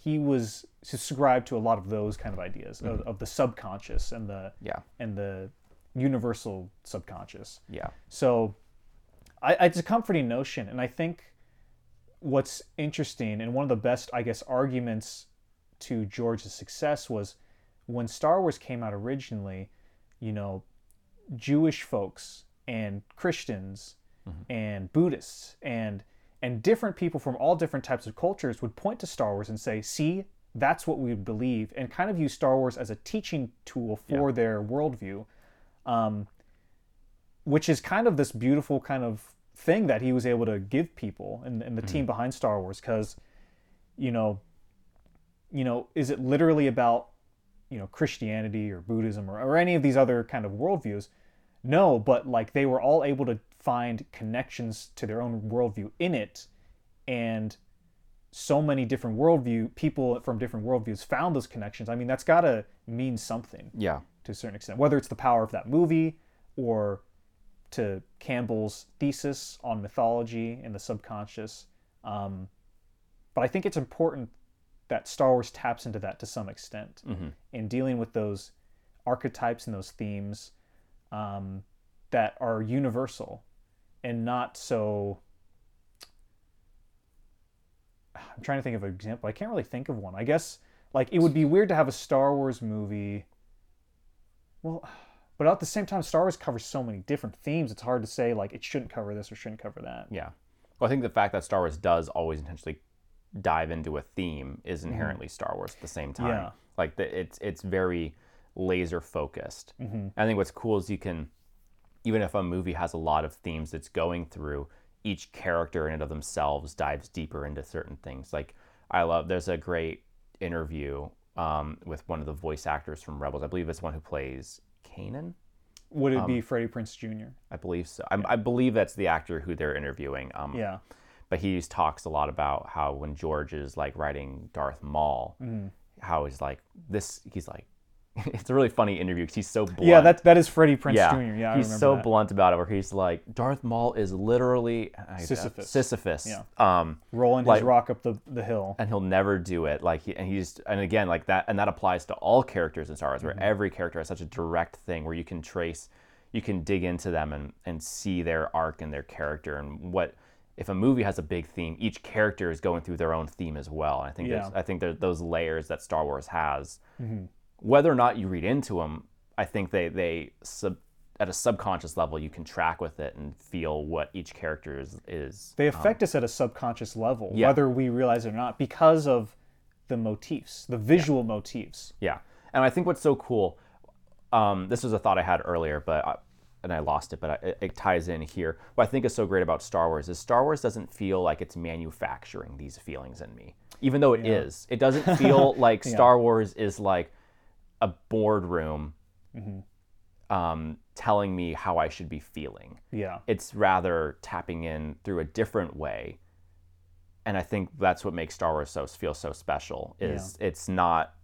he was subscribed to a lot of those kind of ideas of, mm-hmm. of the subconscious and the Yeah. and the universal subconscious Yeah. so I, it's a comforting notion. And I think what's interesting and one of the best, I guess, arguments to George's success was when Star Wars came out originally, you know, Jewish folks and Christians mm-hmm. and Buddhists and and different people from all different types of cultures would point to Star Wars and say, "See, that's what we believe," and kind of use Star Wars as a teaching tool for their worldview Um, which is kind of this beautiful kind of thing that he was able to give people and, and the team behind Star Wars because you know you know is it literally about you know Christianity or Buddhism or, or any of these other kind of worldviews? No but like they were all able to find connections to their own worldview in it and so many different worldview people from different worldviews found those connections I mean that's got to mean something Yeah. to a certain extent, whether it's the power of that movie or to Campbell's thesis on mythology and the subconscious. Um, but I think it's important that Star Wars taps into that to some extent in dealing with those archetypes and those themes um, that are universal and not so. I'm trying to think of an example. I can't really think of one. I guess like it would be weird to have a Star Wars movie well, but at the same time, Star Wars covers so many different themes. It's hard to say like it shouldn't cover this or shouldn't cover that. Yeah. Well, I think the fact that Star Wars does always intentionally dive into a theme is inherently Star Wars at the same time. Yeah. Like the, it's it's very laser focused. Mm-hmm. I think what's cool is you can, even if a movie has a lot of themes it's going through, each character in and of themselves dives deeper into certain things. Like I love. There's a great interview um, with one of the voice actors from Rebels. I believe it's one who plays Kanan. Would it Um, be Freddie Prinze Jr.? I believe so. I, I believe that's the actor who they're interviewing. Um, Yeah. but he talks a lot about how when George is like writing Darth Maul, Mm-hmm. how he's like this. He's like, it's a really funny interview because he's so blunt. Yeah, that that is Freddie Prinze yeah, Jr. Yeah, he's remember so that. blunt about it. Where he's like, Darth Maul is literally I- Sisyphus. Sisyphus. Yeah. Um, rolling like- his rock up the, the hill. and he'll never do it. Like he, and he's and again like that, and that applies to all characters in Star Wars, where Mm-hmm. every character has such a direct thing where you can trace, you can dig into them and and see their arc and their character and what. If a movie has a big theme, each character is going through their own theme as well. And I think Yeah. I think there's those layers that Star Wars has. Mm-hmm. Whether or not you read into them, I think they they sub, at a subconscious level you can track with it and feel what each character is is They affect us at a subconscious level, Um, Yeah. whether we realize it or not, because of the motifs, the visual motifs. Yeah, And I think what's so cool, um, this was a thought I had earlier, but I, and I lost it, but I, it, it ties in here. What I think is so great about Star Wars is Star Wars doesn't feel like it's manufacturing these feelings in me, even though it is. It doesn't feel like Star Wars is like a boardroom um, telling me how I should be feeling. Yeah. It's rather tapping in through a different way. And I think that's what makes Star Wars so feel so special. Is it's not,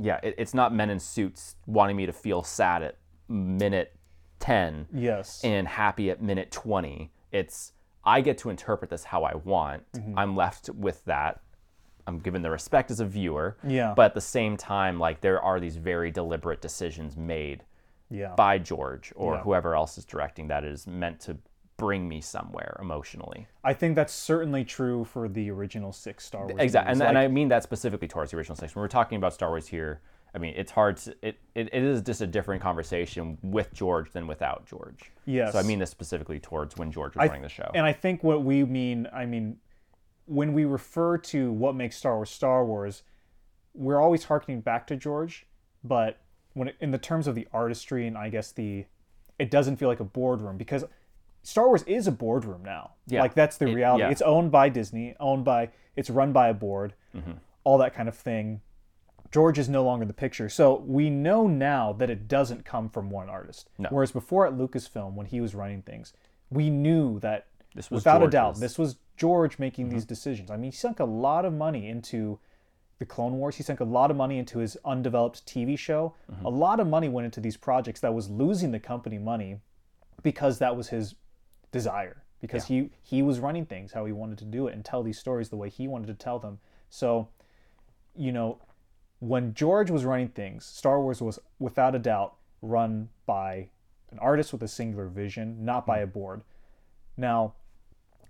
yeah, it, it's not men in suits wanting me to feel sad at minute ten Yes. and happy at minute twenty. It's I get to interpret this how I want. I'm left with that. I'm given the respect as a viewer. Yeah. But at the same time, like there are these very deliberate decisions made yeah. by George or Yeah. whoever else is directing that is meant to bring me somewhere emotionally. I think that's certainly true for the original six Star Wars. Exactly, and, movies. and I mean that specifically towards the original six. When we're talking about Star Wars here, I mean it's hard to it, it, it is just a different conversation with George than without George. Yes. So I mean this specifically towards when George was I- running the show. And I think what we mean, I mean, when we refer to what makes Star Wars Star Wars, we're always harkening back to George, but when it, in the terms of the artistry and I guess the, it doesn't feel like a boardroom because Star Wars is a boardroom now. Yeah. Like that's the It- reality. yeah. It's owned by Disney, owned by, it's run by a board, Mm-hmm. all that kind of thing. George is no longer the picture. So we know now that it doesn't come from one artist. No. Whereas before at Lucasfilm, when he was running things, we knew that This was without a doubt, this was George making these decisions. I mean, he sunk a lot of money into the Clone Wars. He sunk a lot of money into his undeveloped TV show. Mm-hmm. A lot of money went into these projects that was losing the company money because that was his desire. Because he he was running things how he wanted to do it and tell these stories the way he wanted to tell them. So, you know, when George was running things, Star Wars was without a doubt run by an artist with a singular vision, not by a board. Now,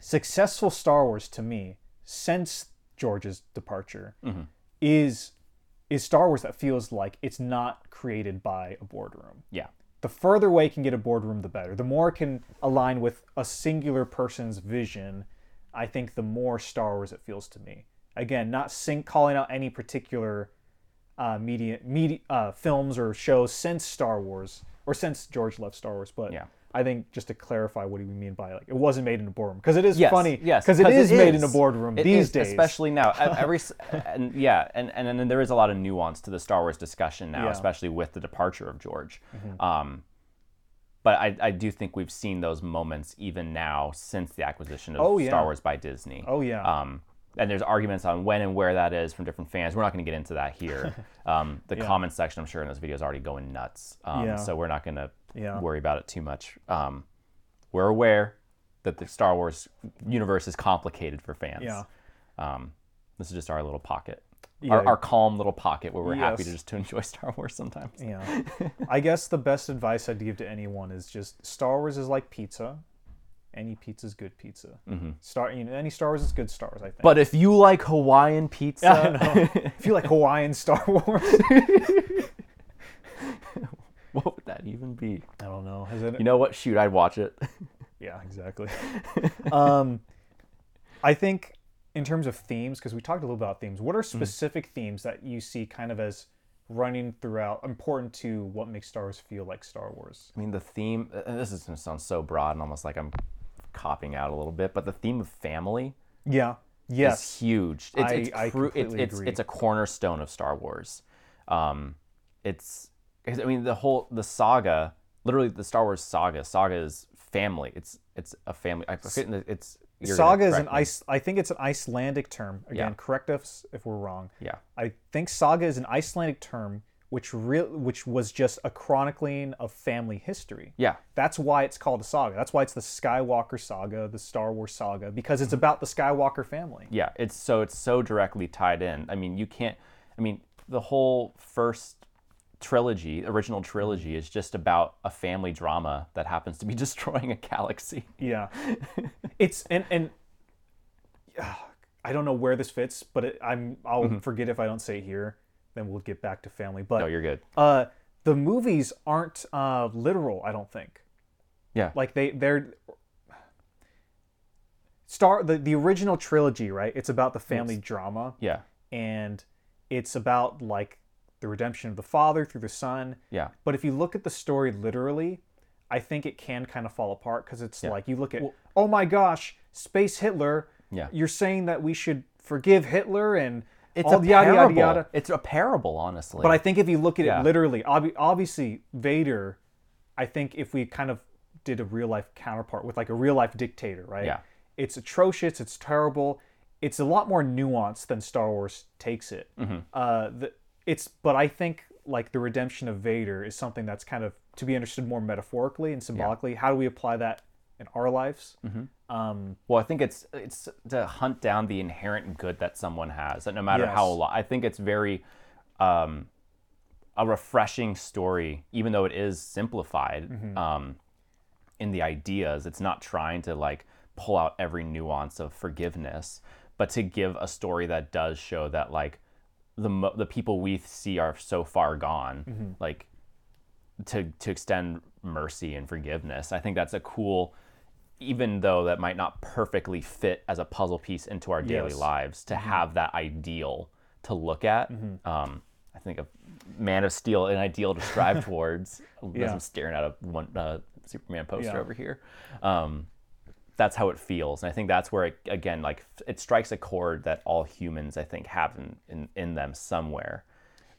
successful Star Wars to me, since George's departure, is is Star Wars that feels like it's not created by a boardroom. yeah. The further away it can get a boardroom, the better. The more it can align with a singular person's vision, I think the more Star Wars it feels to me. Again, not sing, calling out any particular uh, media, media uh, films or shows since Star Wars or since George left Star Wars, but Yeah. I think just to clarify what do we mean by like it wasn't made in a boardroom because it is Yes, funny yes, because it is made in a boardroom It these is, days especially now. Every and yeah, and and then there is a lot of nuance to the Star Wars discussion now, Yeah. especially with the departure of George. Mm-hmm. Um, but I, I do think we've seen those moments even now since the acquisition of Oh, yeah. Star Wars by Disney. oh yeah Um, and there's arguments on when and where that is from different fans. We're not going to get into that here. Um, the comment section, I'm sure, in this video is already going nuts. Um, Yeah. So we're not going to Yeah. worry about it too much. Um, we're aware that the Star Wars universe is complicated for fans. Yeah. Um, this is just our little pocket, Yeah. our, our calm little pocket where we're happy to just to enjoy Star Wars sometimes. Yeah. I guess the best advice I'd give to anyone is just Star Wars is like pizza. Any pizza is good pizza. Mm-hmm. Star, you know, any Star Wars is good Star Wars. I think. But if you like Hawaiian pizza, I know. if you like Hawaiian Star Wars, what would that even be? I don't know. Has it? You know what? Shoot, I'd watch it. Yeah, exactly. um, I think in terms of themes, because we talked a little about themes. What are Mm-hmm. specific themes that you see kind of as running throughout, important to what makes Star Wars feel like Star Wars? I mean, the theme, uh, this is going to sound so broad and almost like I'm copying out a little bit, but the theme of family Yeah. is Yes. huge. It's, I- it's, I cru- it's, it's, agree. it's a cornerstone of Star Wars. Um, it's, I mean, the whole, the saga, literally the Star Wars saga, saga is family. It's, it's a family. I forget, it's, Saga is an me. ice. I think it's an Icelandic term. Again, Yeah. correct us if we're wrong. Yeah. I think saga is an Icelandic term, which real, which was just a chronicling of family history. Yeah. That's why it's called a saga. That's why it's the Skywalker saga, the Star Wars saga, because it's mm-hmm. about the Skywalker family. Yeah, it's so it's so directly tied in. I mean, you can't. I mean, the whole first trilogy, original trilogy, is just about a family drama that happens to be destroying a galaxy. Yeah, it's and and uh, I don't know where this fits, but it, I'm I'll forget if I don't say it here. Then we'll get back to family. But No, you're good. uh, the movies aren't uh, literal. I don't think. Yeah, Like they they're Star the the original trilogy, right? It's about the family drama yeah, and it's about like the redemption of the father through the son. Yeah. But if you look at the story literally, I think it can kind of fall apart because it's like you look at, oh my gosh, space Hitler. Yeah. You're saying that we should forgive Hitler and It's all a yada parable. yada yada. It's a parable, honestly. But I think if you look at Yeah. it literally, obvi- obviously Vader, I think if we kind of did a real life counterpart with like a real life dictator, right? Yeah. It's atrocious. It's terrible. It's a lot more nuanced than Star Wars takes it. Mm-hmm. Uh, the, it's but I think like the redemption of Vader is something that's kind of to be understood more metaphorically and symbolically. How do we apply that in our lives? Mm-hmm. Um, Well, I think it's it's to hunt down the inherent good that someone has, that no matter how Yes. a lot. I think it's very um, a refreshing story, even though it is simplified Mm-hmm. um, in the ideas. It's not trying to like pull out every nuance of forgiveness, but to give a story that does show that like the the people we see are so far gone, Mm-hmm. like to to extend mercy and forgiveness. I think that's a cool even though that might not perfectly fit as a puzzle piece into our daily Yes. lives to have that ideal to look at. Um, I think a Man of Steel, an ideal to strive towards. As Yeah. I'm staring at a one uh, Superman poster Yeah. over here. Um, that's how it feels, and I think that's where it again like it strikes a chord that all humans I think have in in, in them somewhere.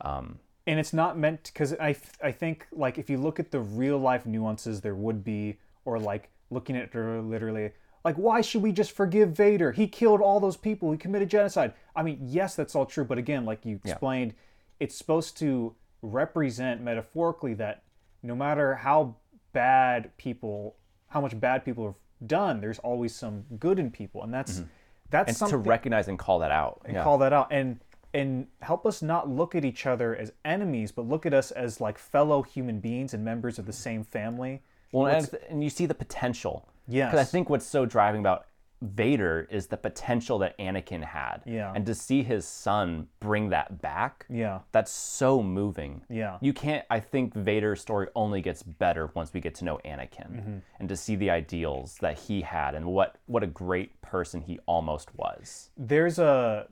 Um, and it's not meant because I, I think like if you look at the real life nuances there would be or like looking at it literally like why should we just forgive vader? He killed all those people. He committed genocide. I mean yes that's all true. But again like you explained it's supposed to represent metaphorically that no matter how bad people how much bad people have done there's always some good in people and that's mm-hmm. that's and something to recognize and call that out. Yeah. call that out and and help us not look at each other as enemies but look at us as like fellow human beings and members of the same family Well, and, and you see the potential. Yes. Because I think what's so driving about Vader is the potential that Anakin had. Yeah. And to see his son bring that back, yeah that's so moving. Yeah. You can't, I think Vader's story only gets better once we get to know Anakin Mm-hmm. and to see the ideals that he had and what, what a great person he almost was. there's a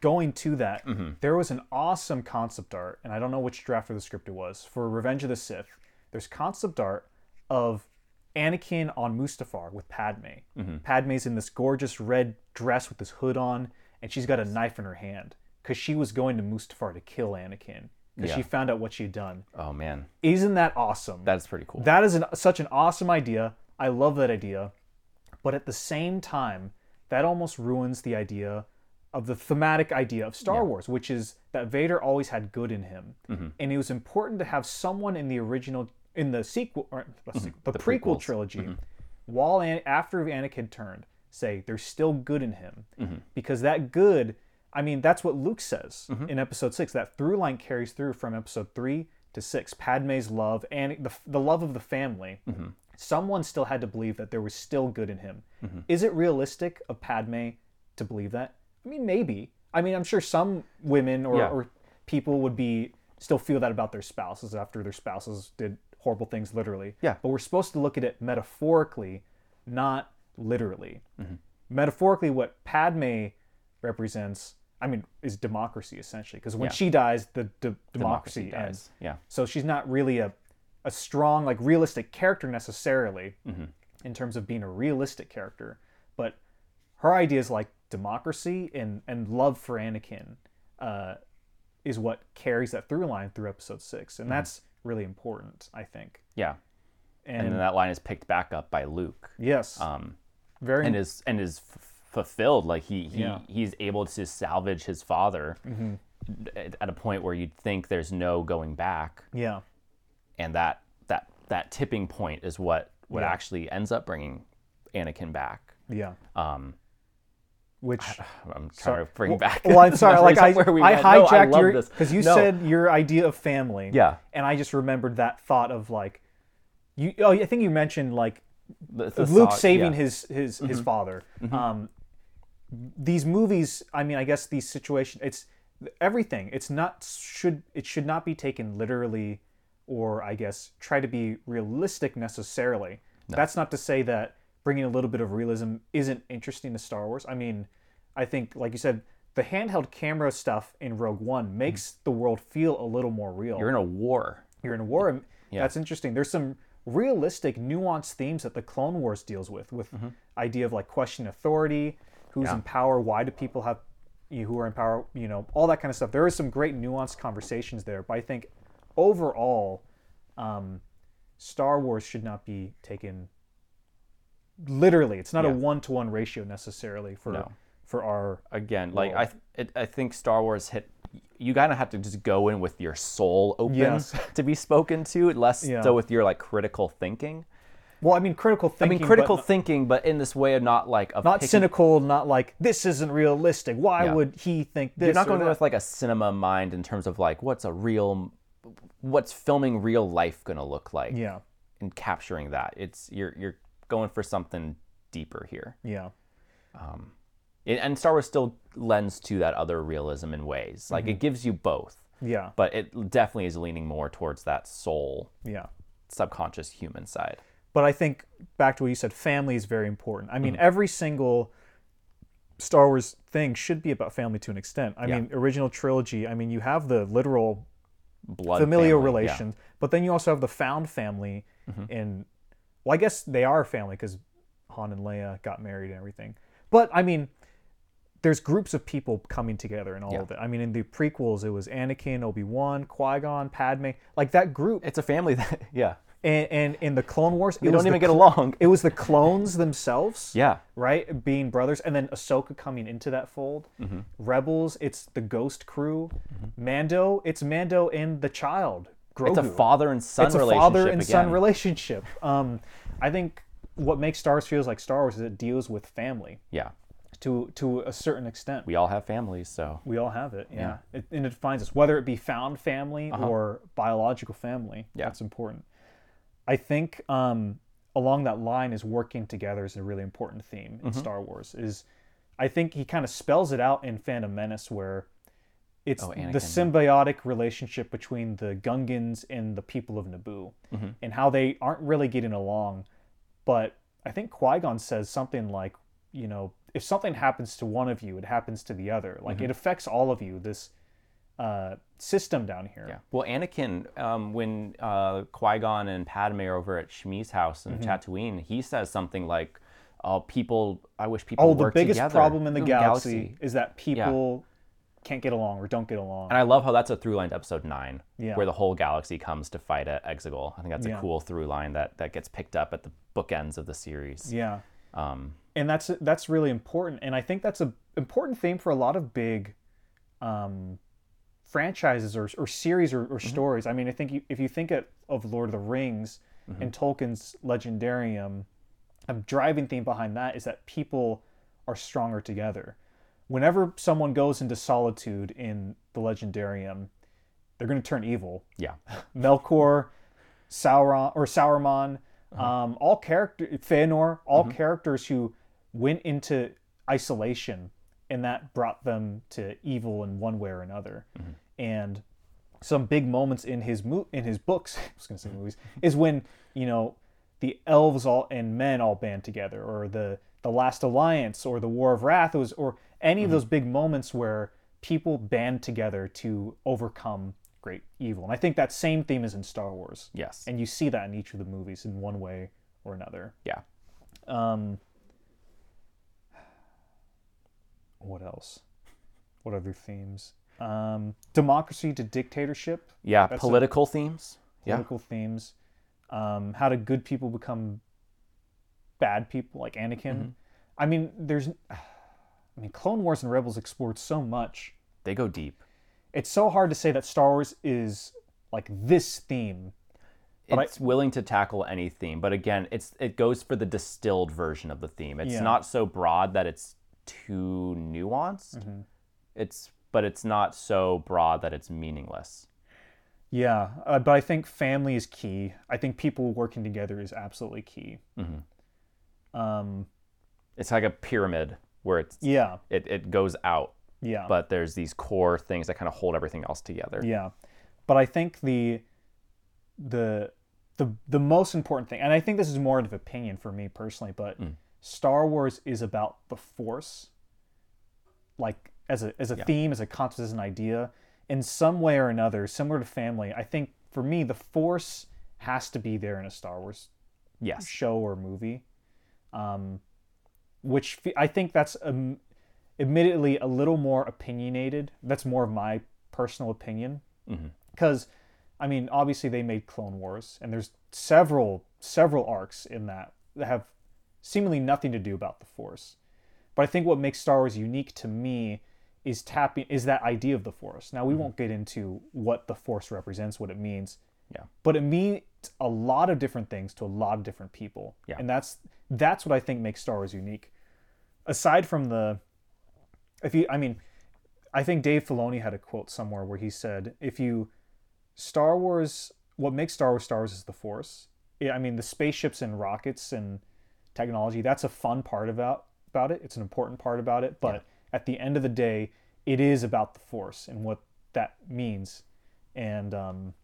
going to that Mm-hmm. there was an awesome concept art and i don't know which draft of the script it was for revenge of the sith there's concept art of anakin on mustafar with padme Mm-hmm. padme's in this gorgeous red dress with this hood on and she's got a knife in her hand because she was going to mustafar to kill anakin because Yeah. she found out what she'd done Oh, man. isn't that awesome That's pretty cool. that is an, such an awesome idea. I love that idea. But at the same time, that almost ruins the idea of the thematic idea of Star Wars, which is that Vader always had good in him. Mm-hmm. And it was important to have someone in the original, in the sequel, or the, Mm-hmm. The prequel prequels. Mm-hmm. trilogy, while An- after Anakin turned, say there's still good in him. Mm-hmm. Because that good, I mean, that's what Luke says Mm-hmm. in episode six. That through line carries through from episode three to six. Padme's love and the, the love of the family. Mm-hmm. Someone still had to believe that there was still good in him. Is it realistic of Padme to believe that? I mean, maybe. I mean, I'm sure some women or, Yeah. or people would be still feel that about their spouses after their spouses did horrible things literally. Yeah. But we're supposed to look at it metaphorically, not literally. Metaphorically, what Padme represents, I mean, is democracy essentially. Because when Yeah. she dies, the d- democracy, dies. ends. Yeah. So she's not really a, a strong, like realistic character necessarily Mm-hmm. in terms of being a realistic character. But her ideas like democracy and, and love for Anakin uh, is what carries that through line through episode six. Mm-hmm. And that's really important, I think. Yeah. And, And then that line is picked back up by Luke. yes, Um, very and is and is f- fulfilled. Like he, he Yeah. he's able to salvage his father at, at a point where you'd think there's no going back, yeah. and that that that tipping point is what what Yeah. actually ends up bringing Anakin back. Yeah. Um, Which I'm trying Sorry. to bring well, back. Well, I'm sorry. Like I, we I went. No, hijacked your because you No. said your idea of family. Yeah. And I just remembered that thought of like, you. Oh, I think you mentioned like The- the Luke saving yeah. his his his father. Um, these movies, I mean, I guess these situations, it's everything. It's not should it should not be taken literally, or I guess try to be realistic necessarily. That's not to say that bringing a little bit of realism isn't interesting to Star Wars. I mean, I think, like you said, the handheld camera stuff in Rogue One makes the world feel a little more real. You're in a war. You're in a war. and That's interesting. There's some realistic, nuanced themes that the Clone Wars deals with, with idea of like questioning authority, who's Yeah. in power, why do people have you who are in power, you know, all that kind of stuff. There is some great nuanced conversations there, but I think overall, um, Star Wars should not be taken literally. It's not a one to one ratio necessarily for No. for our Again, like I, it, I think Star Wars hit. You kind of have to just go in with your soul open Yes. to be spoken to, less Yeah. so with your like critical thinking. well, I mean, critical thinking. I mean, critical but thinking, but in this way of not like of not picking- cynical, not like this isn't realistic. Why Yeah. would he think this? You're not going in that? with like a cinema mind in terms of like what's a real, what's filming real life gonna look like, Yeah, and capturing that. It's you're you're going for something deeper here. yeah, It, and Star Wars still lends to that other realism in ways. Like Mm-hmm. it gives you both, yeah, but it definitely is leaning more towards that soul, yeah. subconscious human side. But I think back to what you said, family is very important. I mean, Mm-hmm. every single Star Wars thing should be about family to an extent. I Yeah. mean, original trilogy. I mean, you have the literal Blood familial family, yeah. relations, but then you also have the found family. Mm-hmm. In well, I guess they are family because Han and Leia got married and everything. But I mean, there's groups of people coming together and all Yeah. of it. I mean, in the prequels, it was Anakin, Obi Wan, Qui Gon, Padme. Like that group. It's a family that yeah. And, and in the Clone Wars, it They was don't the even get cl- along. It was the clones themselves Yeah. right? Being brothers, and then Ahsoka coming into that fold. Mm-hmm. Rebels, it's the Ghost crew. Mando, it's Mando and the child. Grogu. It's a father and son It's a relationship father and son relationship. Um, I think what makes Star Wars feels like Star Wars is it deals with family Yeah. to to a certain extent. We all have families, so We all have it, yeah. It, and it defines us, whether it be found family or biological family. Uh-huh. Yeah. That's important. I think um, along that line is working together is a really important theme Mm-hmm. in Star Wars. Is I think he kind of spells it out in Phantom Menace where it's Oh, the symbiotic relationship between the Gungans and the people of Naboo, Mm-hmm. and how they aren't really getting along. But I think Qui Gon says something like, you know, if something happens to one of you, it happens to the other. Like Mm-hmm. it affects all of you. This uh, system down here. Yeah. Well, Anakin, um, when uh, Qui Gon and Padme are over at Shmi's house in Mm-hmm. Tatooine, he says something like, "Oh, people, I wish people Oh, the biggest together." problem in the Ooh, galaxy, is that people can't get along or don't get along. And I love how that's a through line to episode nine, Yeah. where the whole galaxy comes to fight at Exegol. I think that's Yeah. a cool through line that that gets picked up at the bookends of the series. yeah. Um, and that's that's really important and i think that's a important theme for a lot of big um, franchises or, or series or, or stories i mean i think you, if you think of, of lord of the rings and tolkien's legendarium a driving theme behind that is that people are stronger together whenever someone goes into solitude in the legendarium they're going to turn evil yeah. Melkor, Sauron or Sauron, uh-huh. um, all character Fëanor, all mm-hmm. characters who went into isolation, and that brought them to evil in one way or another. Mm-hmm. And some big moments in his mo- in his books, I was going to say movies, is when you know the elves all and men all band together, or the the Last Alliance, or the War of Wrath, was or any of those big moments where people band together to overcome great evil. And I think that same theme is in Star Wars. Yes. And you see that in each of the movies in one way or another. yeah. Um, what else? What other themes? Um, democracy to dictatorship, Yeah. That's a- Political themes. Yeah. political themes. Um, how do good people become bad people, like Anakin? Mm-hmm. I mean, there's, I mean, Clone Wars and Rebels explored so much. They go deep. It's so hard to say that Star Wars is like this theme. But I- it's willing to tackle any theme, but again, it's it goes for the distilled version of the theme. It's Yeah. not so broad that it's too nuanced. Mm-hmm. It's but it's not so broad that it's meaningless. Yeah, uh, but I think family is key. I think people working together is absolutely key. Um, It's like a pyramid where it's yeah, it, it goes out, yeah, but there's these core things that kind of hold everything else together. yeah. But I think the the the the most important thing, and I think this is more of opinion for me personally, but Mm. Star Wars is about the Force, like as a as a theme, as a concept, as an idea, in some way or another, similar to family. I think for me, the Force has to be there in a Star Wars Yes. show or movie, um, which I think that's um, admittedly a little more opinionated. That's more of my personal opinion, because I mean, obviously they made Clone Wars, and there's several several arcs in that that have seemingly nothing to do about the Force. But I think what makes Star Wars unique to me is tapping is that idea of the Force. Now we won't get into what the Force represents, what it means, Yeah. but it means a lot of different things to a lot of different people Yeah. and that's that's what i think makes star wars unique. Aside from the if you i mean i think dave filoni had a quote somewhere where he said if you star wars what makes star wars star wars is the force. Yeah, i mean the spaceships and rockets and technology that's a fun part about about it. It's an important part about it. But at the end of the day it is about the force and what that means. And um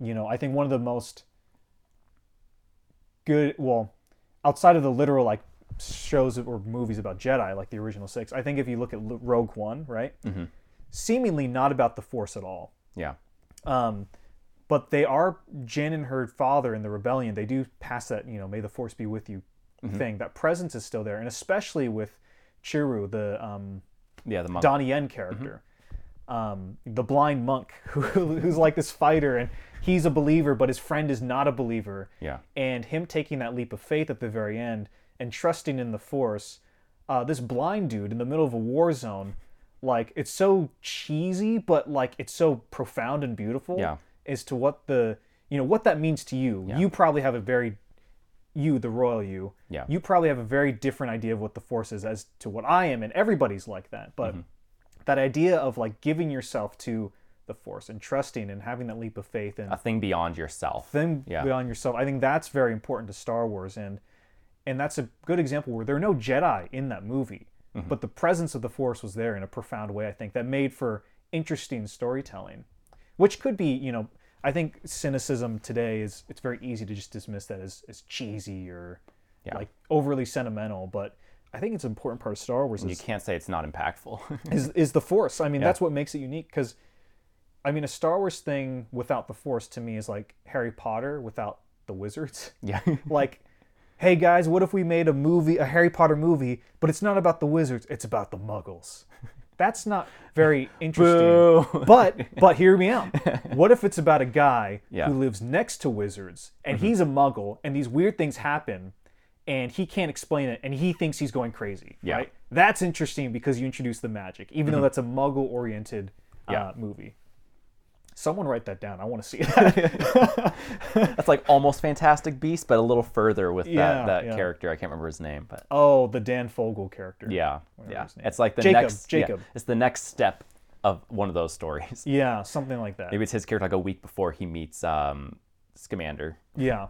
you know, I think one of the most good, well, outside of the literal like shows or movies about Jedi, like the original six, I think if you look at Rogue One, right, seemingly not about the Force at all. Yeah. Um, but they are Jyn and her father in the rebellion. They do pass that, you know, may the Force be with you thing. That presence is still there, and especially with Chirrut, the um, Yeah. The monk. Donnie Yen character, um, the blind monk who, who's like this fighter, and he's a believer, but his friend is not a believer. Yeah. And him taking that leap of faith at the very end and trusting in the Force, uh, this blind dude in the middle of a war zone, like it's so cheesy, but like it's so profound and beautiful. Yeah. As to what the you know what that means to you. You probably have a very you, the royal you, Yeah. you probably have a very different idea of what the force is as to what I am, and everybody's like that. But that idea of like giving yourself to the force and trusting and having that leap of faith and A thing beyond yourself. thing Yeah. beyond yourself, I think that's very important to Star Wars, and and that's a good example where there are no Jedi in that movie, mm-hmm. but the presence of the Force was there in a profound way. I think that made for interesting storytelling, which could be you know. I think cynicism today is it's very easy to just dismiss that as, as cheesy or Yeah. like overly sentimental, but I think it's an important part of Star Wars And You can't say it's not impactful. is, is the Force. I mean, that's what makes it unique because, I mean, a Star Wars thing without the Force to me is like Harry Potter without the wizards. yeah. like, hey guys, what if we made a movie, a Harry Potter movie, but it's not about the wizards, it's about the muggles. That's not very interesting. Boo. But but hear me out. What if it's about a guy Yeah. Mm-hmm. who lives next to wizards and he's a muggle and these weird things happen and he can't explain it and he thinks he's going crazy, Yeah. Mm-hmm. right? That's interesting because you introduce the magic, even though that's a muggle oriented Yeah. uh, movie. Someone write that down. I want to see that. That's like almost Fantastic Beast, but a little further with Yeah, that, that yeah. character. I can't remember his name, but oh, the Dan Fogler character. yeah, yeah. It's like the Jacob, next Jacob. yeah, it's the next step of one of those stories. Yeah, something like that. Maybe it's his character like a week before he meets um, Scamander. Yeah.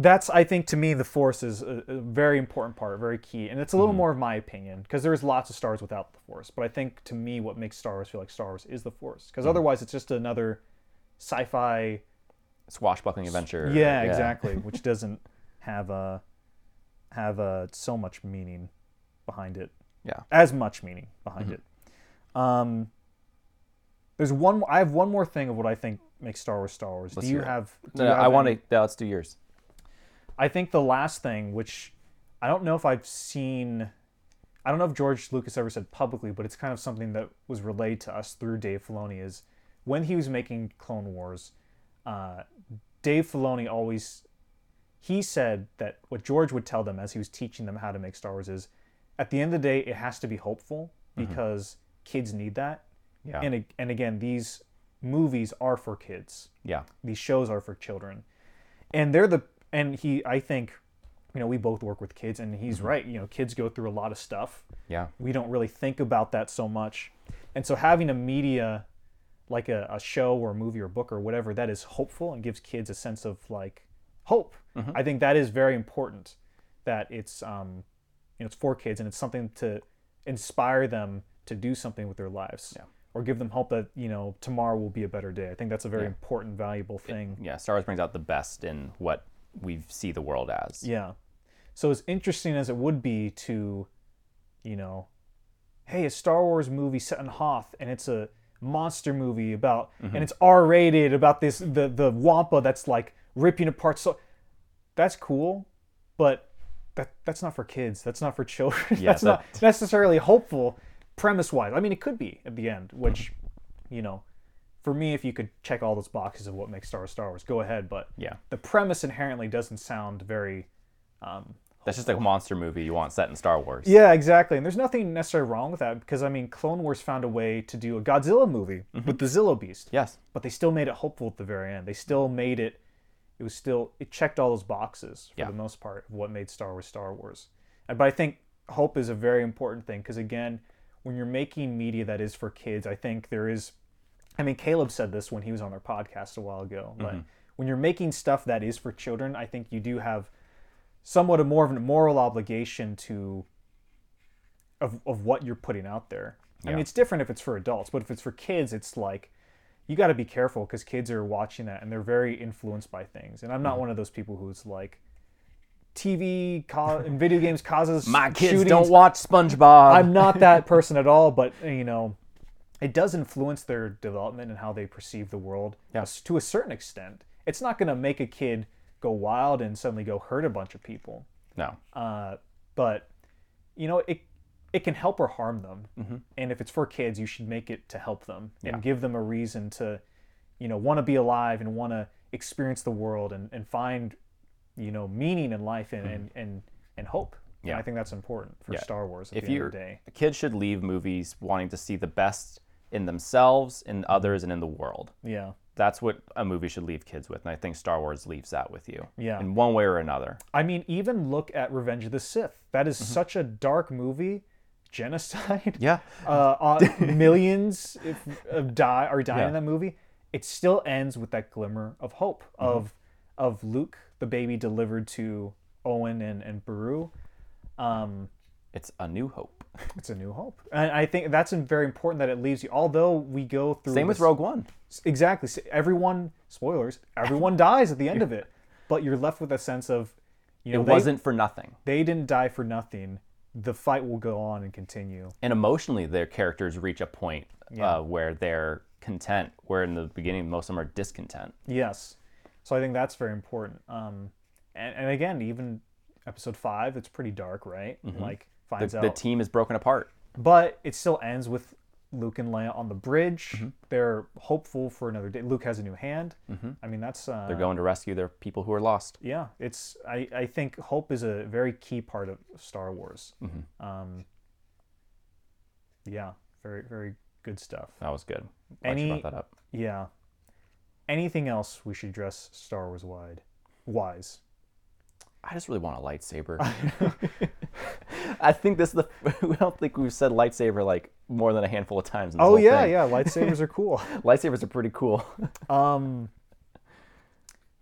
That's, I think, to me, the Force is a, a very important part, very key. And it's a little mm-hmm. more of my opinion, because there's lots of Star Wars without the Force. But I think, to me, what makes Star Wars feel like Star Wars is the Force. Because mm-hmm. otherwise, it's just another sci fi. Swashbuckling adventure. Yeah, exactly. which doesn't have a, have a, so much meaning behind it. Yeah. As much meaning behind mm-hmm. it. Um, there's one. I have one more thing of what I think makes Star Wars Star Wars. Let's do you have? do No, you I have want to. Yeah, let's do yours. I think the last thing, which I don't know if I've seen, I don't know if George Lucas ever said publicly, but it's kind of something that was relayed to us through Dave Filoni. Is when he was making Clone Wars, uh, Dave Filoni always he said that what George would tell them as he was teaching them how to make Star Wars is, at the end of the day, it has to be hopeful because kids need that. Yeah. And and again, these movies are for kids Yeah. these shows are for children and they're the and he i think you know we both work with kids and he's right you know kids go through a lot of stuff Yeah. we don't really think about that so much and so having a media like a, a show or a movie or book or whatever that is hopeful and gives kids a sense of like hope i think that is very important that it's um you know it's for kids and it's something to inspire them to do something with their lives Yeah. or give them hope that you know tomorrow will be a better day i think that's a very important valuable thing Yeah. Star Wars brings out the best in what we see the world as. yeah so as interesting as it would be to you know hey, a Star Wars movie set in Hoth, and it's a monster movie about, Mm-hmm. and it's R-rated about this the the Wampa that's like ripping apart. So that's cool, but that that's not for kids. That's not for children. Yeah, that's not necessarily hopeful premise wise. I mean, it could be at the end, which you know, for me, if you could check all those boxes of what makes Star Wars Star Wars, go ahead. But Yeah. the premise inherently doesn't sound very. Um, That's just like a monster movie you want set in Star Wars. yeah, exactly. And there's nothing necessarily wrong with that because I mean, Clone Wars found a way to do a Godzilla movie Mm-hmm. with the Zillo Beast, Yes. but they still made it hopeful at the very end. They still made it. It was still it checked all those boxes for Yeah. the most part of what made Star Wars Star Wars. And, but I think hope is a very important thing because again, when you're making media that is for kids, I think there is. I mean, Caleb said this when he was on our podcast a while ago. But when you're making stuff that is for children, I think you do have somewhat a more of a moral obligation to of, of what you're putting out there. I mean, it's different if it's for adults, but if it's for kids, it's like you got to be careful because kids are watching that and they're very influenced by things. And I'm Mm-hmm. not one of those people who's like TV co- and video games causes My kids shootings. don't watch SpongeBob. I'm not that person at all, but you know, it does influence their development and how they perceive the world yes. to a certain extent. It's not going to make a kid go wild and suddenly go hurt a bunch of people, no. uh, but you know, it it can help or harm them. Mm-hmm. And if it's for kids, you should make it to help them Yeah. and give them a reason to, you know, want to be alive and want to experience the world and, and find, you know, meaning in life and and, and, and hope. And Mm-hmm. Yeah. I think that's important for Yeah. Star Wars at if the end of the day. kids should leave movies wanting to see the best in themselves, in others, and in the world. Yeah. That's what a movie should leave kids with, and I think Star Wars leaves that with you. Yeah. In one way or another. I mean, even look at Revenge of the Sith. That is Mm-hmm. such a dark movie. Genocide. Yeah. Uh, uh, millions if, of die are dying Yeah. in that movie. It still ends with that glimmer of hope Mm-hmm. of of Luke, the baby delivered to Owen and and Beru. Um, It's a new hope. it's a new hope, and I think that's very important that it leaves you. Although we go through Same with Rogue One. exactly everyone spoilers everyone dies at the end of it, but you're left with a sense of you know It they- wasn't for nothing. they didn't die for nothing. The fight will go on and continue. And emotionally, their characters reach a point Yeah. uh, where they're content, where in the beginning, most of them are discontent. Yes. So I think that's very important. Um, and, and again, even episode five, it's pretty dark, right? Like The, finds the out, team is broken apart. but it still ends with Luke and Leia on the bridge. Mm-hmm. They're hopeful for another day. Luke has a new hand. I mean, that's uh, They're going to rescue their people who are lost. yeah. It's I, I think hope is a very key part of Star Wars. Mm-hmm. Um, yeah, very very good stuff. That was good. Glad Any- you brought that up. Yeah. Anything else we should address Star Wars wide? Wise. I just really want a lightsaber. I think this is the. We don't think we've said lightsaber like more than a handful of times. In this Oh whole yeah, thing. yeah. Lightsabers are cool. Lightsabers are pretty cool. Um,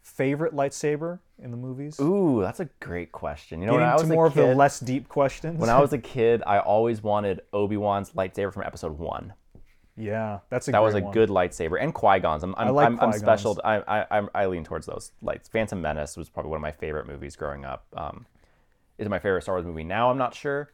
favorite lightsaber in the movies? Ooh, that's a great question. You know, Getting when I was to more of the less deep questions. when I was a kid, I always wanted Obi Wan's lightsaber from Episode One. yeah, that's a good one. That was a one. good lightsaber, and Qui Gon's. I'm, I'm, like I'm, I'm special. I, I, I lean towards those lights. Phantom Menace was probably one of my favorite movies growing up. Um, is my favorite Star Wars movie now? I'm not sure,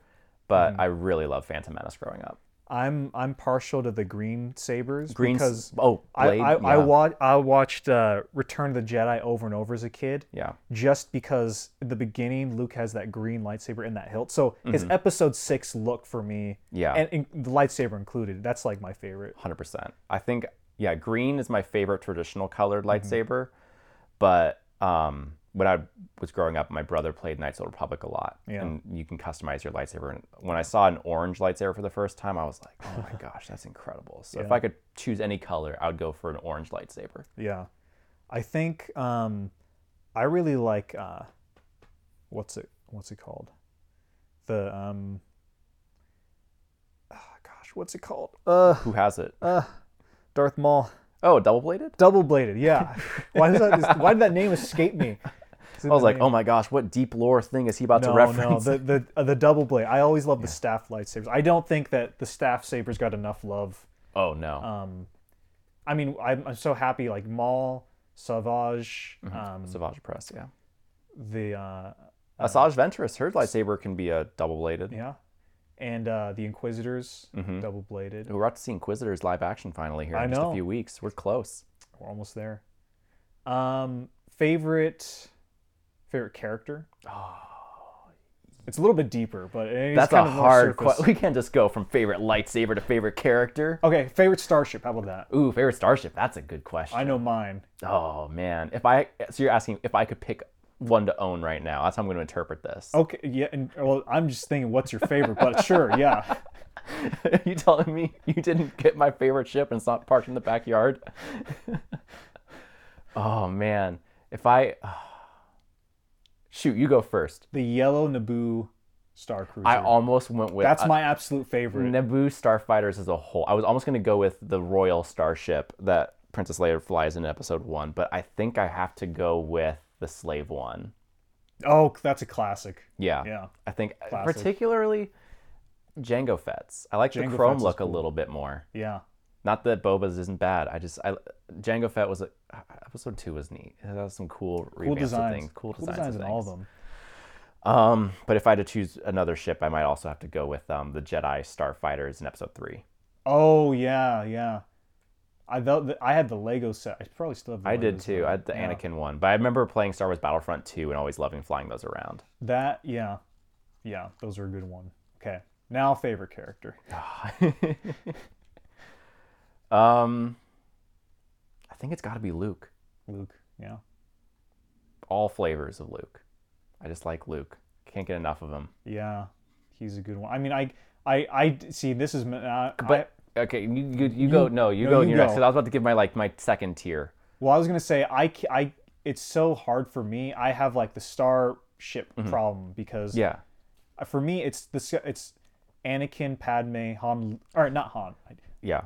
but Mm-hmm. I really love Phantom Menace growing up. I'm I'm partial to the green sabers Green, because oh, Blade, I I, yeah, I, wa- I watched uh, Return of the Jedi over and over as a kid. yeah, Just because at the beginning Luke has that green lightsaber in that hilt, so his Mm-hmm. episode six look for me, Yeah. and, and the lightsaber included. That's like my favorite. hundred percent. I think yeah, green is my favorite traditional colored Mm-hmm. lightsaber, but um, when I was growing up, my brother played Knights of the Republic a lot, Yeah. and you can customize your lightsaber. And when I saw an orange lightsaber for the first time, I was like, oh my gosh, that's incredible. So if I could choose any color, I would go for an orange lightsaber. Yeah, I think um, I really like uh, what's it what's it called? The um, ah, gosh, what's it called? Uh, Who has it? Darth Maul, oh, double bladed. double bladed. Yeah. why does that? Why did that name escape me? I was like, oh my gosh, what deep lore thing is he about to No, no, reference? the the uh, the double blade. I always love the staff lightsabers. I don't think that the staff sabers got enough love. oh no, Um, I mean, I'm, I'm so happy. Like Maul, Savage, Mm-hmm. um, Savage Opress, yeah. the uh, Asajj Ventress, her lightsaber can be a double bladed. Yeah. and uh, the Inquisitors, Mhm. double bladed. We're about to see Inquisitors live action finally here in I just know. a few weeks. We're close. We're almost there. Um, favorite favorite character. Oh, It's a little bit deeper, but it's That's kind a of hard question. We can't just go from favorite lightsaber to favorite character. Okay, favorite starship. How about that? Ooh, favorite starship. That's a good question. I know mine. Oh man, if I so you're asking if I could pick one to own right now. That's how I'm going to interpret this. Okay, yeah, and well, I'm just thinking, what's your favorite? But sure, yeah. you telling me you didn't get my favorite ship and it's not parked in the backyard? oh man, if I uh, shoot, you go first. The yellow Naboo Star Cruiser. I almost went with That's uh, my absolute favorite. Naboo starfighters as a whole. I was almost going to go with the Royal Starship that Princess Leia flies in Episode One, but I think I have to go with the Slave One. oh, that's a classic. Yeah, Yeah. I think uh, Classic. particularly Jango Fett's. I like Jango the chrome Fett's look a little bit more. Yeah. Not that Boba's isn't bad. I just I Jango Fett was a, episode two was neat. It has some cool, Cool designs. things, cool, Cool designs, designs in all of them. Um, but if I had to choose another ship, I might also have to go with um the Jedi Starfighters in Episode three. Oh yeah, yeah. I that I had the Lego set. I probably still have. The I did too. though. I had the Yeah. Anakin one, but I remember playing Star Wars Battlefront two and always loving flying those around. That yeah, yeah. Those are a good one. Okay, now favorite character. um, I think it's got to be Luke. Luke. Yeah. All flavors of Luke. I just like Luke. Can't get enough of him. Yeah, he's a good one. I mean, I, I, I see. This is uh, But okay, you you, you, go. No, you no, go. you You're next. go. 'cause I was about to give my like my second tier. Well, I was gonna say I, I. It's so hard for me. I have like the starship problem because Mm-hmm. Yeah. for me it's the it's Anakin, Padme, Han, or not Han, Yeah.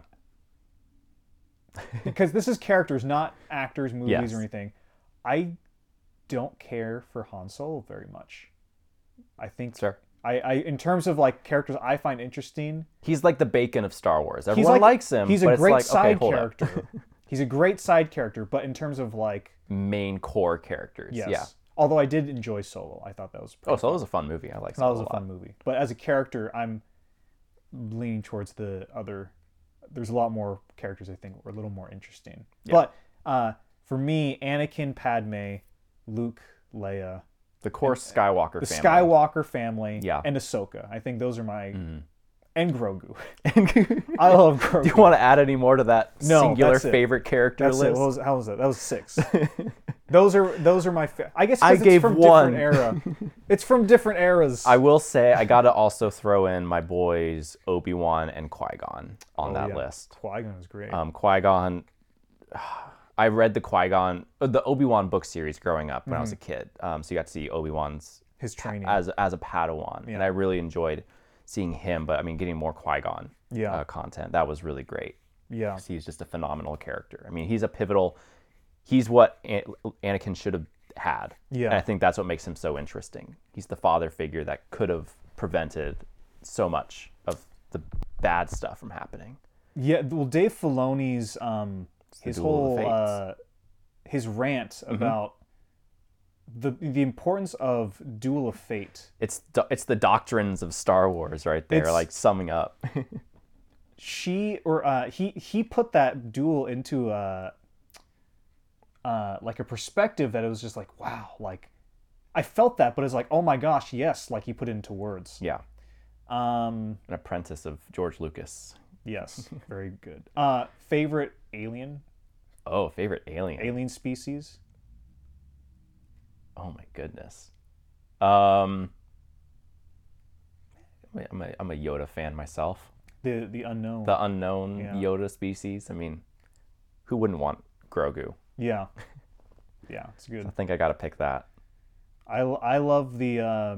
because this is characters, not actors, movies, Yes. or anything. I don't care for Han Solo very much. I think Sure. I, I in terms of like characters I find interesting. He's like the bacon of Star Wars. Everyone like, likes him. He's but a it's great like, side okay, character. he's a great side character, but in terms of like Main core characters. yes. Yeah. Although I did enjoy Solo, I thought that was Oh, pretty so it was a fun movie. I like that Solo was a lot. fun movie. But as a character, I'm leaning towards the other. There's a lot more characters I think were a little more interesting. But uh, for me, Anakin, Padme, Luke, Leia, The core Skywalker the family. Skywalker family, Yeah. and Ahsoka. I think those are my Mhm. And Grogu. I love Grogu. Do you want to add any more to that No, singular it. favorite character That's it. list? What was, how was that? That was six. those are those are my. Fa- I guess I it's gave from one. different era. it's from different eras. I will say I got to also throw in my boys Obi Wan and Qui Gon on Oh, that yeah. list. Qui Gon was great. Um, Qui Gon. I read the Qui Gon, the Obi Wan book series growing up when I was a Mm-hmm. kid. Um, so you got to see Obi Wan's His training. as as a Padawan, and I really enjoyed seeing him. But I mean, getting more Qui Gon Yeah. uh, content that was really great. yeah. He's just a phenomenal character. I mean, he's a pivotal. He's what An- Anakin should have had. Yeah. And I think that's what makes him so interesting. He's the father figure that could have prevented so much of the bad stuff from happening. Yeah, well, Dave Filoni's um, his whole uh, his rant about the the importance of Duel of Fate. It's do- it's the doctrines of Star Wars right there, It's- like summing up. She or uh, he he put that duel into a uh, like a perspective that it was just like wow, like I felt that, but it's like oh my gosh, yes, like he put it into words. yeah, Um, an apprentice of George Lucas. yes, very good. Uh, favorite alien Oh, favorite alien. alien species. Oh my goodness. Um, I'm a, I'm a Yoda fan myself. The the unknown. The unknown Yeah. Yoda species. I mean, who wouldn't want Grogu? yeah, yeah, it's good. I think I got to pick that. I, I love the uh,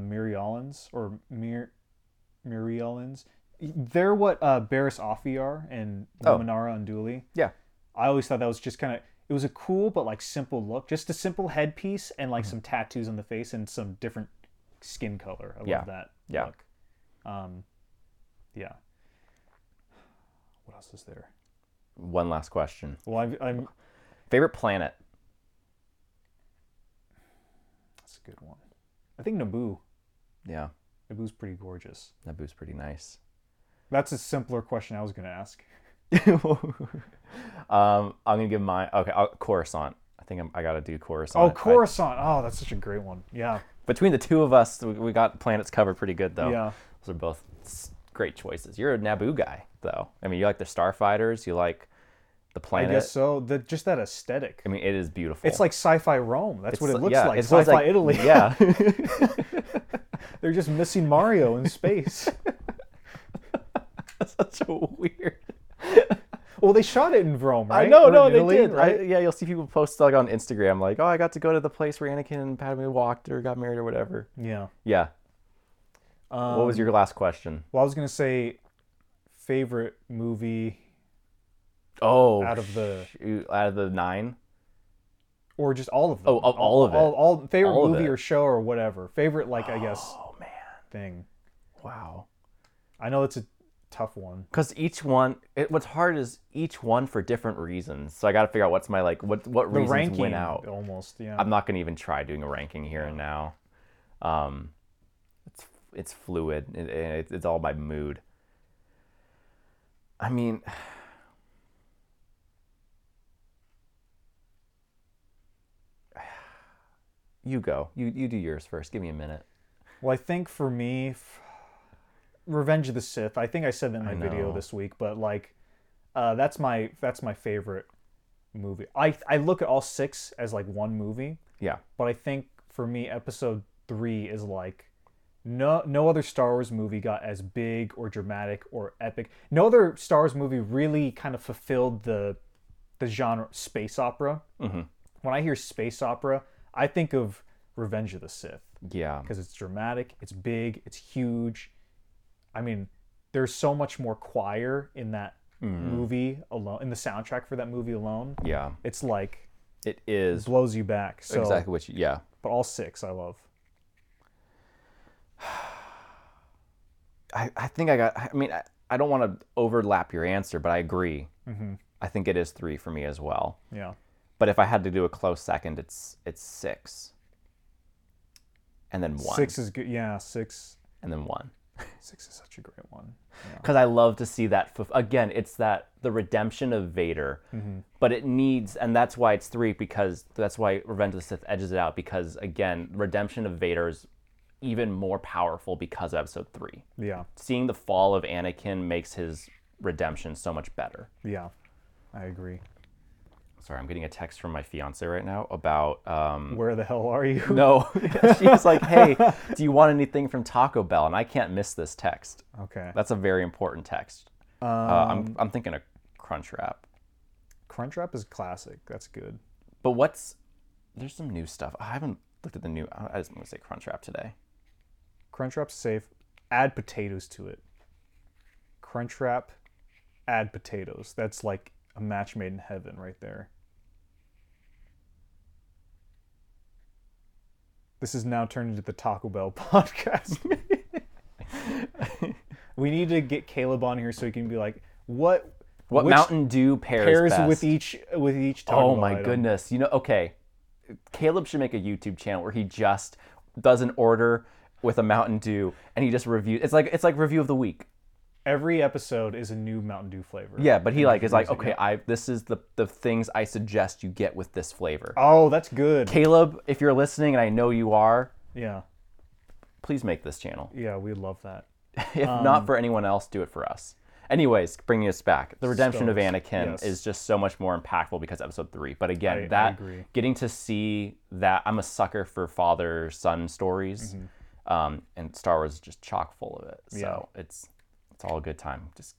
or Mir Mirialans. They're what uh, Barriss Offee are and Oh. Luminara Unduli. Yeah. I always thought that was just kind of it was a cool but like simple look, just a simple headpiece and Mm-hmm. like some tattoos on the face and some different skin color. I Yeah. love that Yeah. look. Um, yeah. What else is there? One last question. Well, I'm, I'm Favorite planet? that's a good one. I think Naboo. Yeah. Naboo's pretty gorgeous. Naboo's pretty nice. That's a simpler question I was gonna ask. um, I'm gonna give my okay. I'll, Coruscant. I think I'm, I gotta do Coruscant. Oh, I- Coruscant. Oh, that's such a great one. Yeah. between the two of us, we, we got planets covered pretty good though. Yeah. Those are both great choices. You're a Naboo guy though. I mean, you like the starfighters. You like the planets I guess so. The just that aesthetic. I mean, it is beautiful. It's like sci-fi Rome. That's what it looks yeah, like. it's Sci-fi like- Italy. Yeah. They're just missing Mario in space. Such a weird. well, they shot it in Rome, right? I know, Or no, in they did. right? I, yeah, you'll see people post like on Instagram, like, "Oh, I got to go to the place where Anakin and Padme walked or got married or whatever." yeah. Yeah. Um, what was your last question? Well, I was gonna say favorite movie Oh, out of the shoot, out of the nine. or just all of them. Oh, of all of it. All, all favorite All movie it. or show or whatever. Favorite, like I guess, Oh man, thing. wow. I know it's a tough one. Because each one, it, what's hard is each one for different reasons. So I got to figure out what's my like, what what The reasons ranking win out. almost. Yeah. I'm not gonna even try doing a ranking here and now. Um, it's it's fluid. It, it, it's all by mood. I mean, you go. You you do yours first. Give me a minute. Well, I think for me, f- Revenge of the Sith. I think I said that in my video this week, but like, uh, that's my that's my favorite movie. I I look at all six as like one movie, Yeah. but I think for me, Episode three is like no no other Star Wars movie got as big or dramatic or epic. No other Star Wars movie really kind of fulfilled the the genre space opera. Mhm. When I hear space opera, I think of Revenge of the Sith Yeah. because it's dramatic, it's big, it's huge. I mean, there's so much more choir in that Mm-hmm. movie alone, in the soundtrack for that movie alone. Yeah. It's like It is blows you back. So, exactly what you. Yeah. but all six I love. I, I think I got. I mean, I, I don't want to overlap your answer, but I agree. Mm-hmm. I think it is three for me as well. Yeah, But if I had to do a close second, it's it's six, and then one, six is good. Yeah, six. and then one. Six is such a great one. Yeah. Because I love to see that. Again, it's that the redemption of Vader, Mm-hmm. but it needs, and that's why it's three because that's why Revenge of the Sith edges it out. Because again, redemption of Vader is even more powerful because of Episode three. Yeah, Seeing the fall of Anakin makes his redemption so much better. yeah, I agree. Sorry, I'm getting a text from my fiance right now about. Um, Where the hell are you? no, she's like, "Hey, do you want anything from Taco Bell?" And I can't miss this text. Okay. That's a very important text. Um, uh, I'm I'm thinking of Crunchwrap. Crunchwrap is classic. That's good. But what's there's some new stuff. I haven't looked at the new. I just want to say Crunchwrap today. Crunchwrap's safe. Add potatoes to it. Crunchwrap, add potatoes. That's like a match made in heaven right there. This is now turned into the Taco Bell podcast. we need to get Caleb on here so he can be like, what What which Mountain Dew pairs, pairs best? with each with each oh Taco Oh my item? goodness! You know, okay, Caleb should make a YouTube channel where he just does an order with a Mountain Dew and he just reviews. It's like it's like review of the week. Every episode is a new Mountain Dew flavor. Yeah, but he like is like, okay, I this is the the things I suggest you get with this flavor. Oh, that's good. Caleb, if you're listening, and I know you are, Yeah. please make this channel. Yeah, we love that. If not for anyone else, do it for us. Anyways, bringing us back, the redemption of. Anakin Yes. is just so much more impactful because episode three. But again, I- I that agree. getting to see that I'm a sucker for father son stories, Mm-hmm. um, and Star Wars is just chock full of it. So it's it's all a good time. Just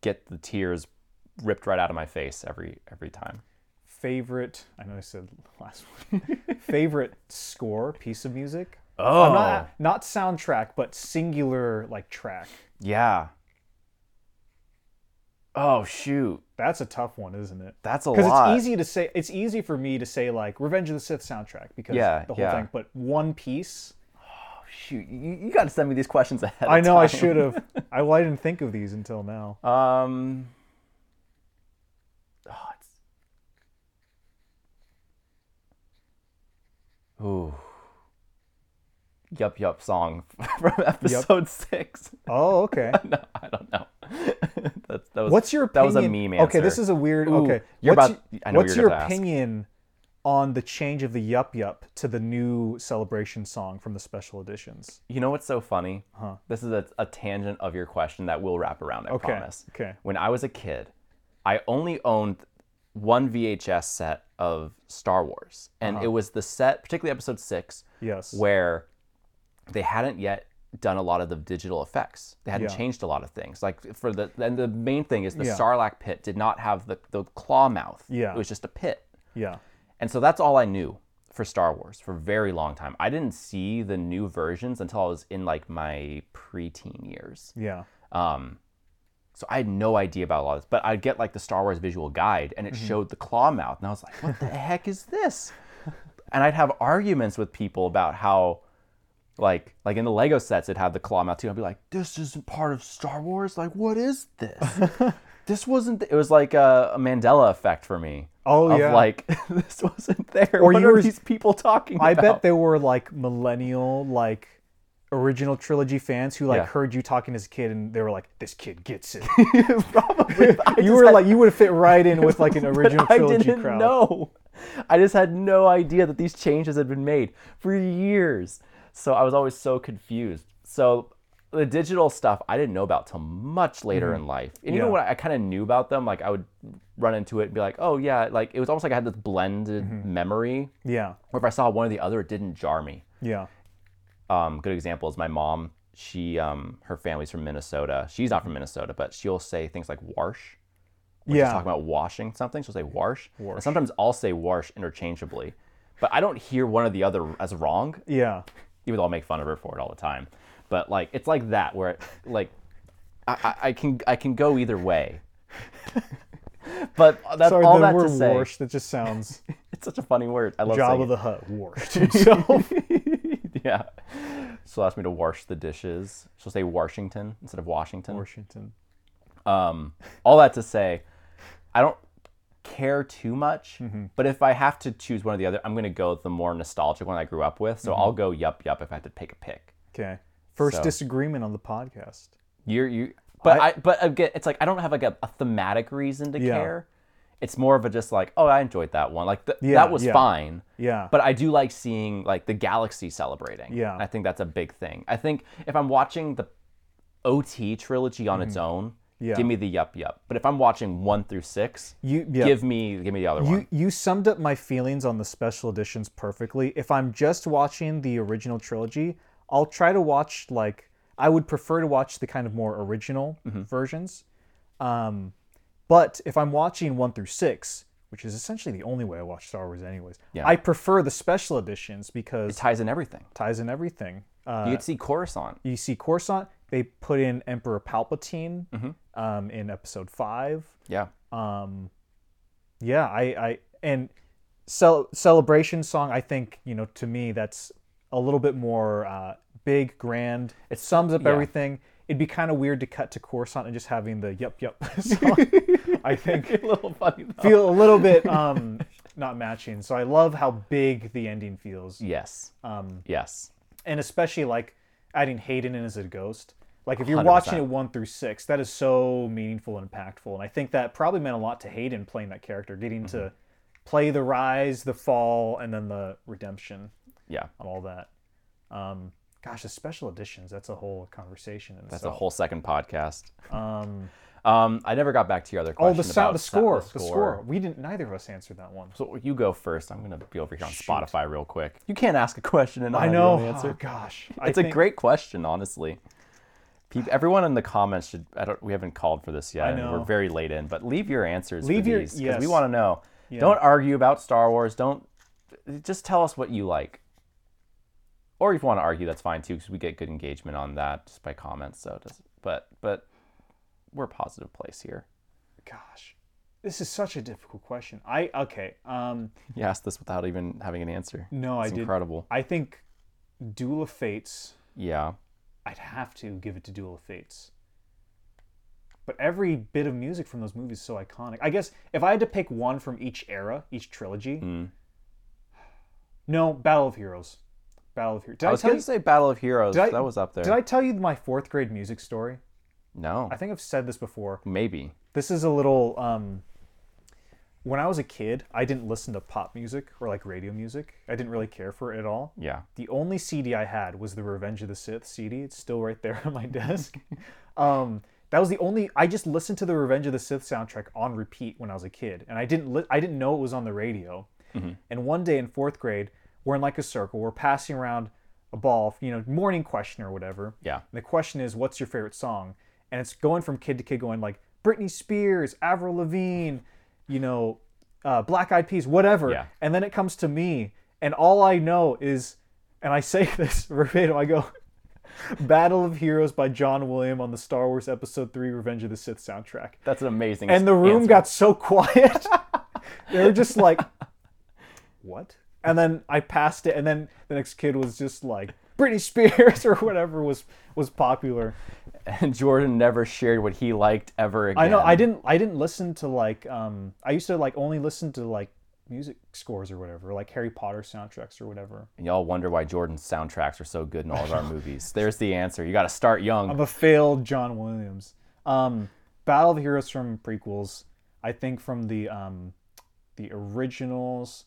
get the tears ripped right out of my face every every time. Favorite, I know I said last one. Favorite score piece of music? Oh, Uh, not not soundtrack, but singular like track. yeah. Oh shoot, That's a tough one, isn't it? that's a Because lot. it's easy to say. It's easy for me to say like Revenge of the Sith soundtrack because Yeah, the whole yeah. thing. But one piece. Shoot, you, you got to send me these questions ahead. I know I should have. I, well, I didn't think of these until now. Um. Oh, it's. Ooh. yup yup song from episode six. Oh, okay. no, I don't know. That's, that was, What's your that was a meme answer. Okay, this is a weird. Ooh, okay, you're what's, about- I know what's your opinion on the change of the Yup Yup to the new celebration song from the special editions? You know what's so funny? This is a, a tangent of your question that will wrap around. I Okay, promise. okay. When I was a kid, I only owned one VHS set of Star Wars, and Uh-huh. it was the set, particularly Episode Six, Yes. where they hadn't yet done a lot of the digital effects. They hadn't Yeah. changed a lot of things. Like for the and the main thing is the Yeah. Sarlacc pit did not have the the claw mouth. Yeah. It was just a pit. yeah. And so that's all I knew for Star Wars for a very long time. I didn't see the new versions until I was in like my preteen years. Yeah. Um, so I had no idea about a lot of this, but I'd get like the Star Wars visual guide and it Mm-hmm. showed the claw mouth. And I was like, what the heck is this? And I'd have arguments with people about how, like, like in the Lego sets, it had the claw mouth too. I'd be like, this isn't part of Star Wars. Like, what is this? this wasn't, it was like a, a Mandela effect for me. Oh, of yeah. like, this wasn't there. Or what you are were- these people talking I about? bet they were like millennial, like original trilogy fans who like Yeah. heard you talking as a kid and they were like, "This kid gets it." Probably. You were had- like, you would fit right in with like an original I trilogy didn't crowd. know. I just had no idea that these changes had been made for years. So I was always so confused. So the digital stuff I didn't know about till much later in life. And even Mm-hmm. Yeah. when I, kind of knew about them, like I would run into it and be like, oh yeah, like it was almost like I had this blended Mm-hmm. memory. Yeah. Or if I saw one or the other, it didn't jar me. Yeah. Um, good example is my mom. She, um, her family's from Minnesota. She's not from Minnesota, but she'll say things like "warsh." when she's Yeah. talking about washing something, she'll say "warsh." Warsh. And sometimes I'll say "warsh" interchangeably, but I don't hear one or the other as wrong. Yeah. Even though I'll make fun of her for it all the time. But like, it's like that where, it, like, I, I, can I can go either way. but that's Sorry, all the that word to say. "warshed," that just sounds It's such a funny word. I love Jabba the Hutt warshed himself. yeah. She'll ask me to wash the dishes. She'll say Washington instead of Washington. Washington. Um, all that to say, I don't care too much, Mm-hmm. but if I have to choose one or the other, I'm going to go the more nostalgic one I grew up with. So Mm-hmm. I'll go Yup Yup if I had to pick a pick. Okay. First So- disagreement on the podcast. You're you, but I- I, but again, it's like I don't have like a, a thematic reason to Yeah. care. It's more of a just like, oh, I enjoyed that one. Like th- Yeah, that was yeah. fine. Yeah. But I do like seeing like the galaxy celebrating. Yeah. I think that's a big thing. I think if I'm watching the OT trilogy on its own, Mm-hmm. Yeah. give me the yup yup. But if I'm watching one through six, you yeah. give me give me the other You one. you summed up my feelings on the special editions perfectly. If I'm just watching the original trilogy, I'll try to watch like I would prefer to watch the kind of more original Mm-hmm. versions. Um, but if I'm watching one through six, which is essentially the only way I watch Star Wars, anyways, Yeah. I prefer the special editions because It ties in everything. ties in everything. Uh, You see Coruscant. you see Coruscant. They put in Emperor Palpatine Mm-hmm. um, in Episode Five. Yeah. um yeah i i and cel- celebration song i think you know to me that's a little bit more uh big grand it sums up yeah. everything it'd be kind of weird to cut to coruscant and just having the yup yup song i think a little funny though. feel a little bit um not matching so i love how big the ending feels yes. um Yes. and especially like adding Hayden in as a ghost. Like if you're 100%. watching it one through six, that is so meaningful and impactful. And I think that probably meant a lot to Hayden playing that character, getting Mm-hmm. to play the rise, the fall, and then the redemption Yeah. all that. Um, gosh, the special editions, that's a whole conversation in That's a whole second podcast. um Um, I never got back to your other Oh, the sound, about the sa- score, the score. We didn't. Neither of us answered that one. So you go first. I'm gonna be over here on Spotify real quick. You can't ask a question and I know. answer. Oh, gosh, It's a think- great question, honestly. Peop everyone in the comments should. I don't. We haven't called for this yet. I and. We're very late in, but leave your answers. Leave your- these, 'cause yes. We want to know. Yeah. Don't argue about Star Wars. Don't. Just tell us what you like. Or if you want to argue, that's fine too, because we get good engagement on that just by comments. So, it does, but but we're a positive place here. Gosh, this is such a difficult question. I okay. Um, You asked this without even having an answer. no, I It's did. incredible. I think Duel of Fates. Yeah. I'd have to give it to Duel of Fates. But every bit of music from those movies is so iconic. I guess if I had to pick one from each era, each trilogy, Mm. no, Battle of Heroes. Battle of Heroes. Did I I, was tell gonna you? say Battle of Heroes. I- that was up there. Did I tell you my fourth grade music story? No, I think I've said this before. maybe. This is a little. Um, when I was a kid, I didn't listen to pop music or like radio music. I didn't really care for it at all. Yeah. The only CD I had was the Revenge of the Sith CD. It's still right there on my desk. um, that was the only. I just listened to the Revenge of the Sith soundtrack on repeat when I was a kid, and I didn't. Li- I didn't know it was on the radio. And one day in fourth grade, we're in like a circle. We're passing around a ball, you know, morning question or whatever. Yeah. And the question is, what's your favorite song? And it's going from kid to kid, going like Britney Spears, Avril Lavigne, you know, uh, Black Eyed Peas, whatever. Yeah. And then it comes to me, and all I know is, and I say this verbatim, I go, Battle of Heroes by John William on the Star Wars Episode 3 Revenge of the Sith soundtrack. That's an amazing. And the room answer. got so quiet. they were just like, what? And then I passed it, and then the next kid was just like, Britney Spears or whatever was was popular. and Jordan never shared what he liked ever again. I know I didn't I didn't listen to like um I used to like only listen to like music scores or whatever, like Harry Potter soundtracks or whatever. And y'all wonder why Jordan's soundtracks are so good in all of our movies. There's the answer. You got to start young. I'm a failed John Williams. Um, Battle of the Heroes from prequels. I think from the um, the originals.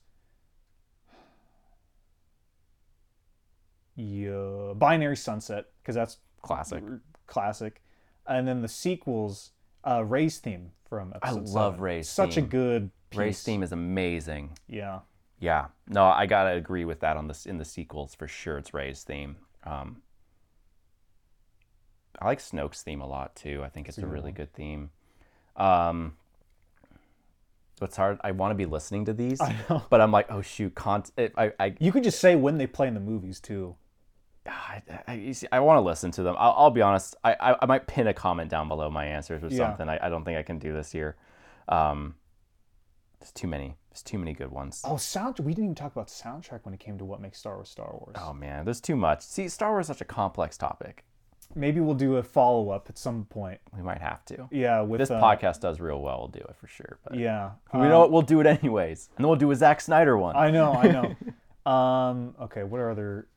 Yeah, Binary Sunset because that's Classic. classic, and then the sequels. Uh, Rey's theme from episode love seven. Rey's Such theme. a good piece. Rey's theme is amazing. Yeah, Yeah. No, I gotta agree with that on this in the sequels for sure. It's Rey's theme. Um, I like Snoke's theme a lot too. I think it's a, really good theme. Um, it's hard. I want to be listening to these, I know. but I'm like, oh shoot, con- I, I, You could just say when they play in the movies too. I, I, you see, I want to listen to them. I'll, I'll be honest. I, I, I might pin a comment down below my answers or Yeah. something. I, I don't think I can do this here. Um, there's too many. There's too many good ones. Oh, sound. We didn't even talk about soundtrack when it came to what makes Star Wars Star Wars. Oh man, there's too much. See, Star Wars is such a complex topic. Maybe we'll do a follow up at some point. We might have to. Yeah, with This uh, podcast does real well. We'll do it for sure. But Yeah, we know what we'll do it anyways, and then we'll do a Zack Snyder one. I know, I know. um, okay, what are other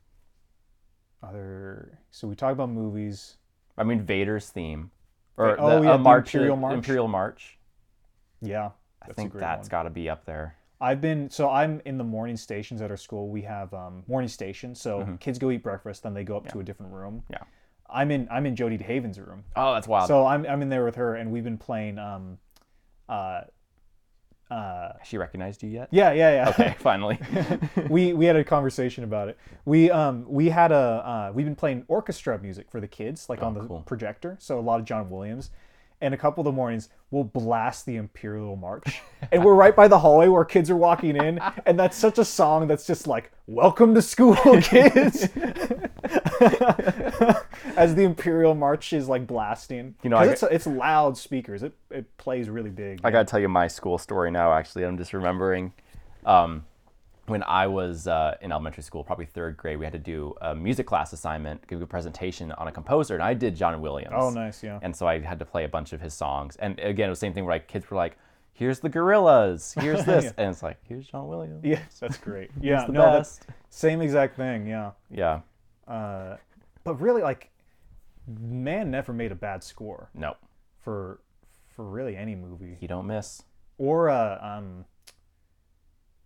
other? So we talk about movies. I mean, Vader's theme, or Oh, the, yeah, uh, the March, Imperial March. Imperial March. Yeah, I think that's got to be up there. I've been so I'm in the morning stations at our school. We have um, morning stations, so kids go eat breakfast, then they go up to a different room. Mm-hmm. Yeah. I'm in I'm in Jodie DeHaven's room. Oh, that's wild. So I'm I'm in there with her, and we've been playing. Um, uh, uh, Has she recognized you yet? yeah, yeah, yeah. Okay, finally. we we had a conversation about it. We um we had a uh, we've been playing orchestra music for the kids like on the Oh, cool. projector. So a lot of John Williams. And a couple of the mornings we'll blast the Imperial March. and we're right by the hallway where kids are walking in and that's such a song that's just like welcome to school kids. As the Imperial March is like blasting. You know, I- it's it's loud speakers. It it plays really big. I gotta tell you my school story now. Actually, I'm just remembering. Um, when I was uh, in elementary school, probably third grade, we had to do a music class assignment, give a presentation on a composer, and I did John Williams. oh nice, yeah. And so I had to play a bunch of his songs. And again, it was the same thing where like kids were like, "Here's the Gorillas, here's this," Yeah. and it's like, "Here's John Williams." Yes, that's great. Yeah, the no, that's best. same exact thing. Yeah, Yeah. uh, but really, like, man never made a bad score No, for for really any movie you don't miss. or uh, um,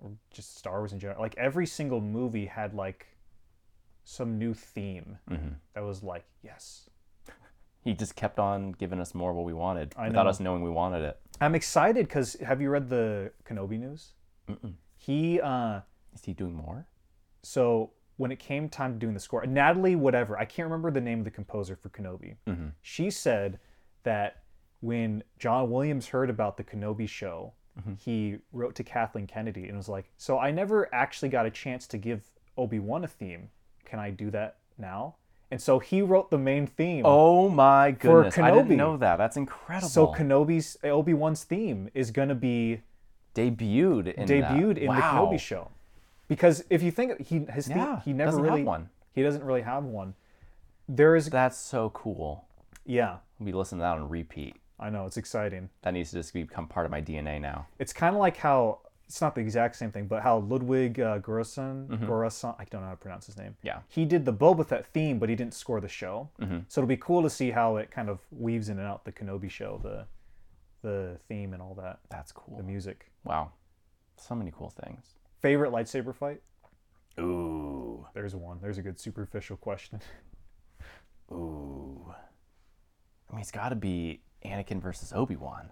or just Star Wars in general. Like every single movie had like some new theme hmm that was like, yes, He just kept on giving us more of what we wanted I without know. us knowing we wanted it. I'm excited because have you read the Kenobi news? Mm-mm. He uh, Is he doing more? so when it came time to doing the score, Natalie, whatever, I can't remember the name of the composer for Kenobi. Mhm. She said that when John Williams heard about the Kenobi show, Mm-hmm. he wrote to Kathleen Kennedy and was like, "So I never actually got a chance to give Obi Wan a theme. Can I do that now?" And so he wrote the main theme. Oh my goodness! I didn't know that. That's incredible. so Kenobi's Obi Wan's theme is gonna be debuted in debuted that. in wow. the Kenobi show, because if you think he his theme, Yeah, he never really have one. he doesn't really have one. There is That's so cool. yeah, We listen to that on repeat. I know it's exciting. That needs to just become part of my DNA now. It's kind of like how it's not the exact same thing, but how Ludwig uh, Göransson, Göransson, I don't know how to pronounce his name. Mm-hmm. Yeah. He did the Boba Fett theme, but he didn't score the show. Mm-hmm. So it'll be cool to see how it kind of weaves in and out the Kenobi show, the the theme and all that, That's cool. the music. Wow. So many cool things. Favorite lightsaber fight? Ooh. There's one. There's a good superficial question. Ooh. I mean, it's got to be Anakin versus Obi Wan.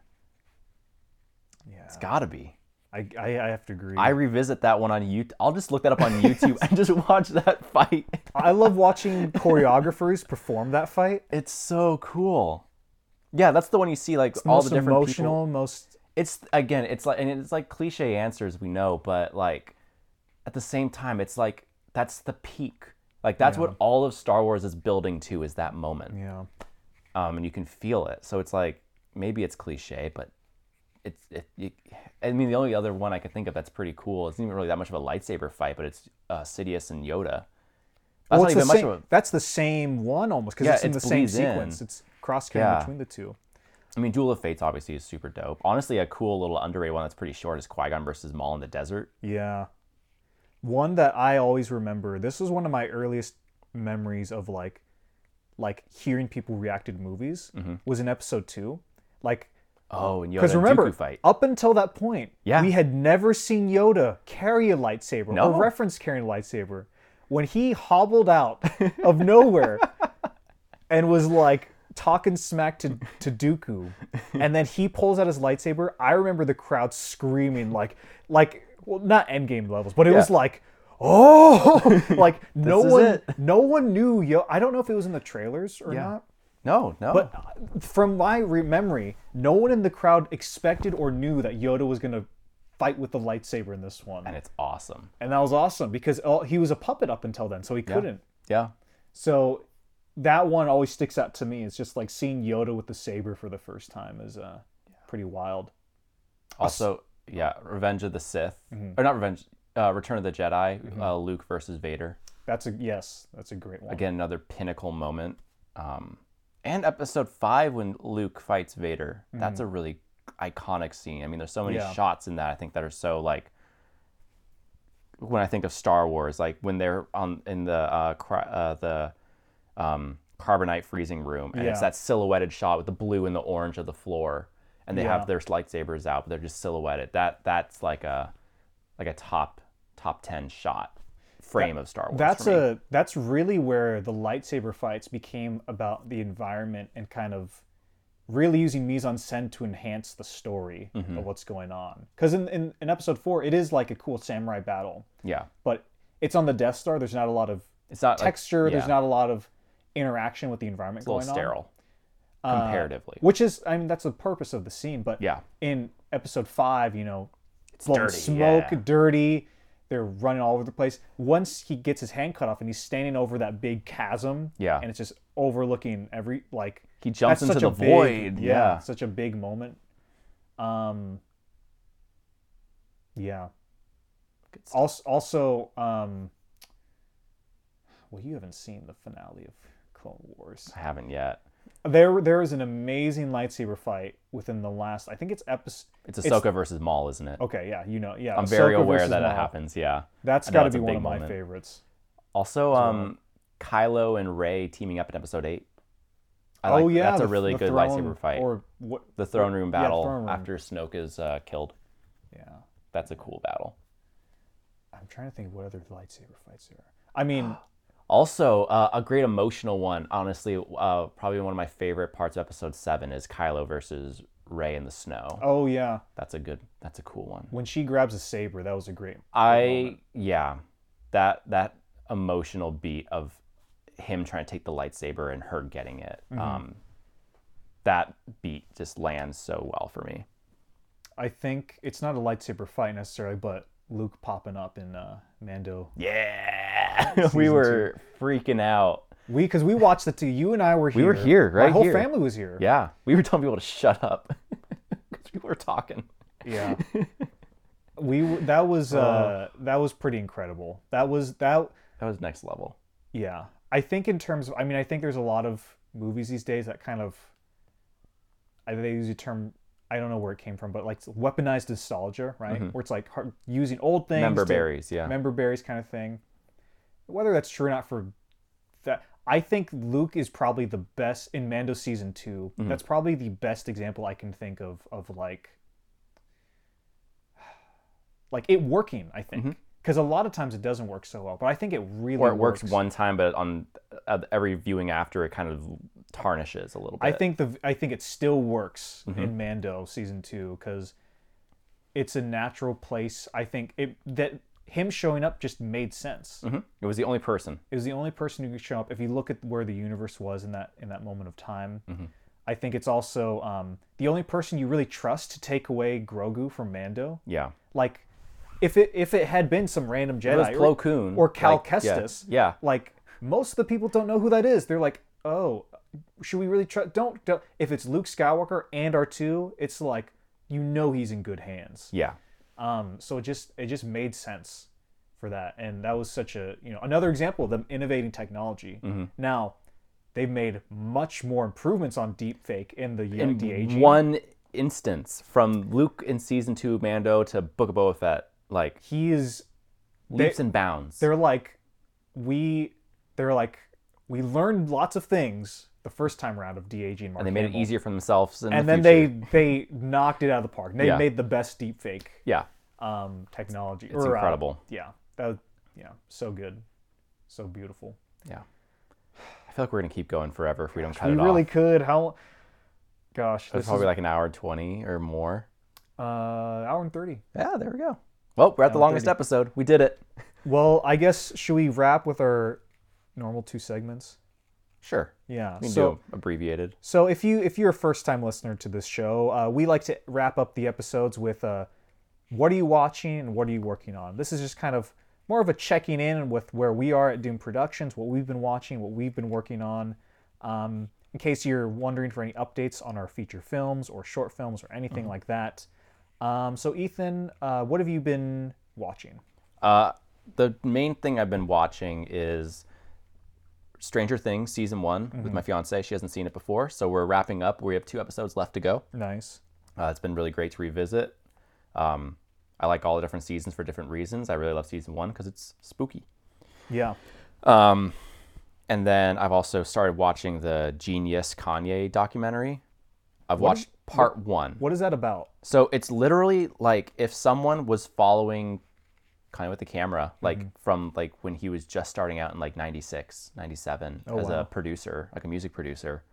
Yeah, It's got to be. I, I I have to agree. I revisit that one on YouTube. I'll just look that up on YouTube and just watch that fight. I love watching choreographers perform that fight. It's so cool. Yeah, that's the one you see like The all the different emotional, people. most It's again, it's like and it's like cliche answers we know, but like at the same time, it's like that's the peak. Like that's what all of Star Wars is building to is that moment. yeah. Um, and you can feel it. So it's like maybe it's cliche, but it's it. You, I mean, the only other one I could think of that's pretty cool. It's not even really that much of a lightsaber fight, but it's uh, Sidious and Yoda. That's Well, it's the even much same, of a. that's the same one almost because Yeah, it's in it the same bleeds in. sequence. It's cross Yeah. between the two. I mean, Duel of Fates obviously is super dope. Honestly, a cool little underrated one that's pretty short is Qui Gon versus Maul in the desert. Yeah. One that I always remember. This was one of my earliest memories of like like hearing people react to movies Mm-hmm. was in episode 2. Like Oh, and Yoda because remember fight. up until that point, Yeah. we had never seen Yoda carry a lightsaber No. or reference carrying a lightsaber. When he hobbled out of nowhere and was like talking smack to, to Dooku, and then he pulls out his lightsaber, I remember the crowd screaming like like well not endgame levels, but it was like oh like no one it. no one knew Yo I don't know if it was in the trailers or Yeah. not. No, no. But uh, from my re- memory, no one in the crowd expected or knew that Yoda was going to fight with the lightsaber in this one. and it's awesome. And that was awesome because all, he was a puppet up until then, so he couldn't. Yeah. So that one always sticks out to me. It's just like seeing Yoda with the saber for the first time is uh, pretty wild. Also, yeah, Revenge of the Sith, Mm-hmm. or not Revenge, uh, Return of the Jedi, uh, Luke versus Vader. That's a yes, that's a great one. Again, another pinnacle moment. Um, and Episode Five when Luke fights Vader. That's a really iconic scene. I mean, there's so many Mm-hmm. Yeah. shots in that. I think that are so like. When I think of Star Wars, like when they're on in the uh, uh, the um, carbonite freezing room, and it's that silhouetted shot with the blue and the orange of the floor, and they Yeah. have their lightsabers out, but they're just silhouetted. That that's like a like a top top ten shot frame of Star Wars. That's a that's really where the lightsaber fights became about the environment and kind of really using mise en scène to enhance the story Mm-hmm. of what's going on. Because in, in in episode four, it is like a cool samurai battle, yeah. but it's on the Death Star. There's not a lot of It's not like- texture. There's not a lot of interaction with the environment it's a little going on. sterile Uh, comparatively. Which is, I mean, that's the purpose of the scene. But Yeah. in episode five, you know, it's dirty, smoke, yeah. dirty. They're running all over the place. Once he gets his hand cut off and he's standing over that big chasm, Yeah. and it's just overlooking every like He jumps into such the a big- void. Yeah, Yeah. such a big moment. Um, yeah. Also, also, um, well, you haven't seen the finale of Clone Wars. I haven't yet. There, there is an amazing lightsaber fight within the last. I think it's episode. It's Ahsoka versus Maul, isn't it? Okay, yeah, you know, yeah. I'm very aware that it happens. Yeah. that's got to be one of my moment. favorites. Also, um, Kylo and Rey teaming up in Episode Eight. I like, oh yeah, that's a really good throne- lightsaber fight. Or what? the throne room yeah, battle throne room. after Snoke is uh, killed. Yeah, That's a cool battle. I'm trying to think of what other lightsaber fights there are. I mean, Also, uh, a great emotional one. Honestly, uh, probably one of my favorite parts of Episode Seven is Kylo versus Rey in the snow. oh yeah, That's a good. That's a cool one. when she grabs a saber, that was a great. I yeah, that that emotional beat of him trying to take the lightsaber and her getting it. Mm-hmm. Um, that beat just lands so well for me. I think it's not a lightsaber fight necessarily, but Luke popping up in uh, Mando. Yeah, we were freaking out. We because we watched the two. You and I were here. We were here, right? My whole here. family was here. Yeah, we were telling people to shut up because we were talking. Yeah. we that was uh that was pretty incredible. That was that That was next level. yeah. I think in terms of I mean I think there's a lot of movies these days that kind of I they use the term I don't know where it came from, but like weaponized nostalgia, right? Where it's like hard, using old things, Member berries, yeah. member berries kind of thing. Whether that's true or not for that, I think Luke is probably the best in Mando season 2 Mm-hmm. That's probably the best example I can think of of like like it working. I think because a lot of times it doesn't work so well, but I think it really Mm-hmm. or it works works one time, but on uh, every viewing after, it kind of tarnishes a little bit. I think the I think it still works Mm-hmm. in Mando season two because it's a natural place. I think it that him showing up just made sense. Mhm. it was the only person. It was the only person who could show up. If you look at where the universe was in that in that moment of time, Mm-hmm. I think it's also um, the only person you really trust to take away Grogu from Mando. Yeah, Like, if it if it had been some random Jedi or- Plo Koon or Cal like, yeah, Kestis, Yeah, like most of the people don't know who that is. They're like, oh, should we really try? Don't, don't. If it's Luke Skywalker and R two, it's like you know he's in good hands. yeah, Um, so it just it just made sense for that, and that was such a you know another example of them innovating technology. Mm-hmm. Now they've made much more improvements on deepfake in the in one instance from Luke in season two, Mando to Book of Boba Fett, like he is leaps and bounds. they're like we they're like we learned lots of things the first time around of de-aging Mark and they made Hamill. it easier for themselves. In and the then future. they they knocked it out of the park. They Yeah. made the best deep fake yeah, um, technology. It's uh, incredible. yeah, that was, yeah, so good, so beautiful. yeah. I feel like we're gonna keep going forever if we don't cut it off. we it really off. could. How? Gosh, It's probably is like an hour twenty or more. uh, hour and thirty. Yeah, there we go. Well, we're at the longest 30. episode. We did it. Well, I guess should we wrap with our normal two segments? Sure. Yeah. So abbreviated. So if you if you're a first time listener to this show, uh, we like to wrap up the episodes with uh, what are you watching and what are you working on. This is just kind of more of a checking in with where we are at Doomed Productions, what we've been watching, what we've been working on. Um, in case you're wondering for any updates on our feature films or short films or anything like that. Um, so Ethan, uh, what have you been watching? Uh, the main thing I've been watching is Stranger Things season one Mm-hmm. with my fiance. She hasn't seen it before, so we're wrapping up. We have two episodes left to go. Nice. Uh, it's been really great to revisit. Um, I like all the different seasons for different reasons. I really love season one because it's spooky. Yeah. Um, and then I've also started watching the Genius Kanye documentary. I've What watched part one. What is that about? So it's literally like if someone was following kind of with the camera, like Mm-hmm. from like when he was just starting out in like 96, 97 as Oh, wow. a producer, like a music producer.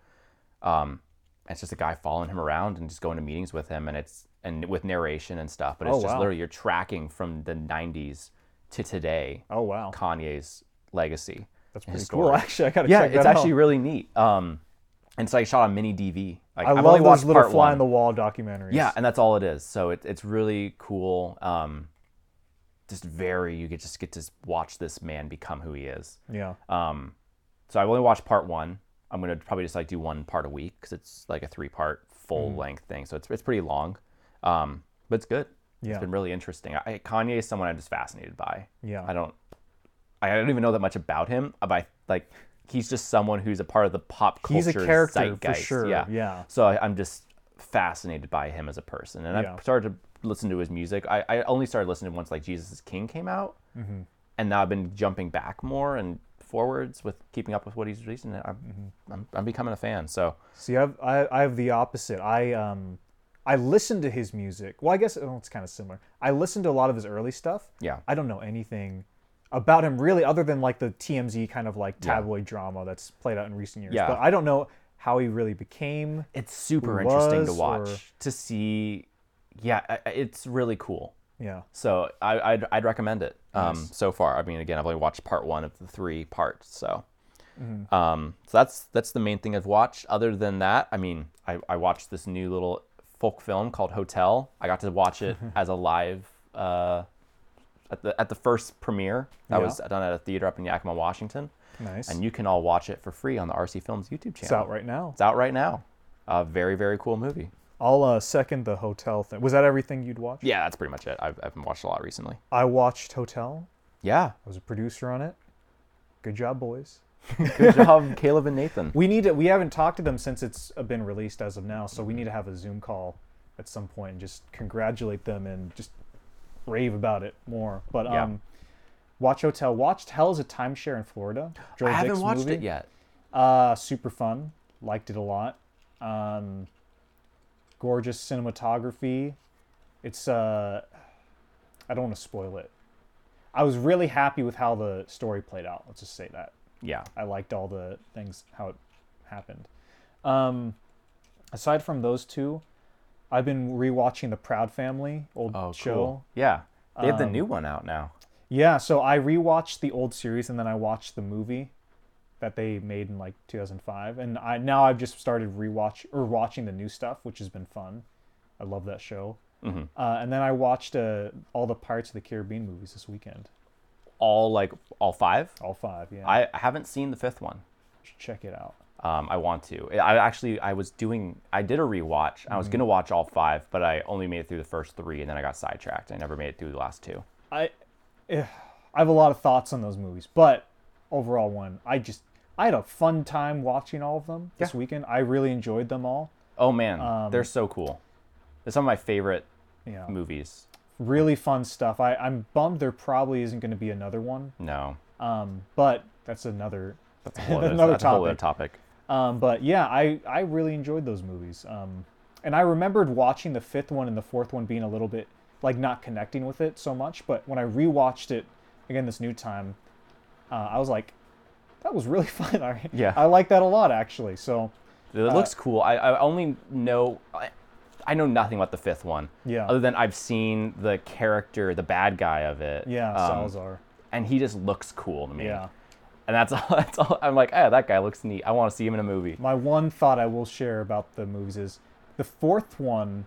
Um, it's just a guy following him around and just going to meetings with him and it's and with narration and stuff. But it's Oh, just wow. literally you're tracking from the 90s to today Oh wow, Kanye's legacy. that's pretty cool. Actually, I gotta Yeah, check that it's actually out. really neat. Um, and so like shot on mini DV. Like, I I've love only those watched little fly one. on the wall documentaries. Yeah, and that's all it is. So it, it's really cool. Um, just very, you get just get to watch this man become who he is. yeah. Um, so I've only watched part one. I'm gonna probably just like do one part a week because it's like a three part full Mm. length thing. So it's it's pretty long, um, but it's good. Yeah. It's been really interesting. I, Kanye is someone I'm just fascinated by. Yeah. I don't, I don't even know that much about him. But I, like, he's just someone who's a part of the pop culture He's a character for sure, Yeah, yeah. So I, I'm just fascinated by him as a person, and Yeah. I've started to listen to his music. I, I only started listening once like Jesus is King came out, Mm-hmm. and now I've been jumping back more and forwards with keeping up with what he's releasing. I'm, Mm-hmm. I'm, I'm becoming a fan. So See, I've, I I have the opposite. I um I listen to his music. Well, I guess oh, it's kind of similar. I listen to a lot of his early stuff. yeah, I don't know anything about him really, other than like the TMZ kind of like Yeah. tabloid drama that's played out in recent years. Yeah. But I don't know how he really became. it's super interesting to watch or- to see. Yeah, it's really cool. Yeah. So I, I'd, I'd recommend it. Um, Nice. so far, I mean, again, I've only watched part one of the three parts. So, Mm-hmm. um, so that's that's the main thing I've watched. Other than that, I mean, I, I watched this new little folk film called Hotel. I got to watch it as a live uh, at the at the first premiere. That Yeah. was done at a theater up in Yakima, Washington, Nice. and you can all watch it for free on the RC Films YouTube channel. it's out right now. It's out right now. A very very cool movie. I'll uh, second the hotel thing. Was that everything you'd watch? Yeah, that's pretty much it. I've, I've watched a lot recently. I watched Hotel. Yeah, I was a producer on it. Good job, boys. good job, Caleb and Nathan. We need to. We haven't talked to them since it's been released as of now, so we need to have a Zoom call at some point and just congratulate them and just rave about it more. But Yeah. um, watch Hotel. Watched Hell's a Timeshare in Florida. Joel I haven't Dick's watched movie. it yet. Uh, super fun. Liked it a lot. Um, gorgeous cinematography. It's uh, I don't want to spoil it. I was really happy with how the story played out. Let's just say that. Yeah. I liked all the things how it happened. Um, aside from those two, I've been rewatching the Proud Family old Oh, show. cool. Yeah. They have the Um, new one out now. Yeah, so I rewatched the old series and then I watched the movie that they made in like 2005, and I now I've just started rewatch or watching the new stuff, which has been fun. I love that show. Mhm. Uh, and then I watched uh, all the Pirates of the Caribbean movies this weekend, All like all five. all five. Yeah, I haven't seen the fifth one. check it out. Um, I want to. I actually I was doing I did a rewatch. I was gonna watch all five, but I only made it through the first three, and then I got sidetracked. I never made it through the last two. I, I have a lot of thoughts on those movies, but overall, one I just I had a fun time watching all of them this Yeah. weekend. I really enjoyed them all. Oh man, Um, they're so cool. They're some of my favorite Yeah, movies. really fun stuff. I I'm bummed there probably isn't going to be another one. No, Um, but that's another that's a whole That's another that's whole other topic. Um, but yeah, I, I really enjoyed those movies. Um, and I remembered watching the fifth one and the fourth one being a little bit like not connecting with it so much. But when I rewatched it again this new time, uh, I was like, that was really fun. I, Yeah. I like that a lot actually. So It looks cool. I, I only know I, I know nothing about the fifth one. Yeah. Other than I've seen the character, the bad guy of it. yeah, um, Salazar. and he just looks cool to me. Yeah. And that's all. That's all. I'm like, oh, that guy looks neat. I want to see him in a movie. My one thought I will share about the movies is the fourth one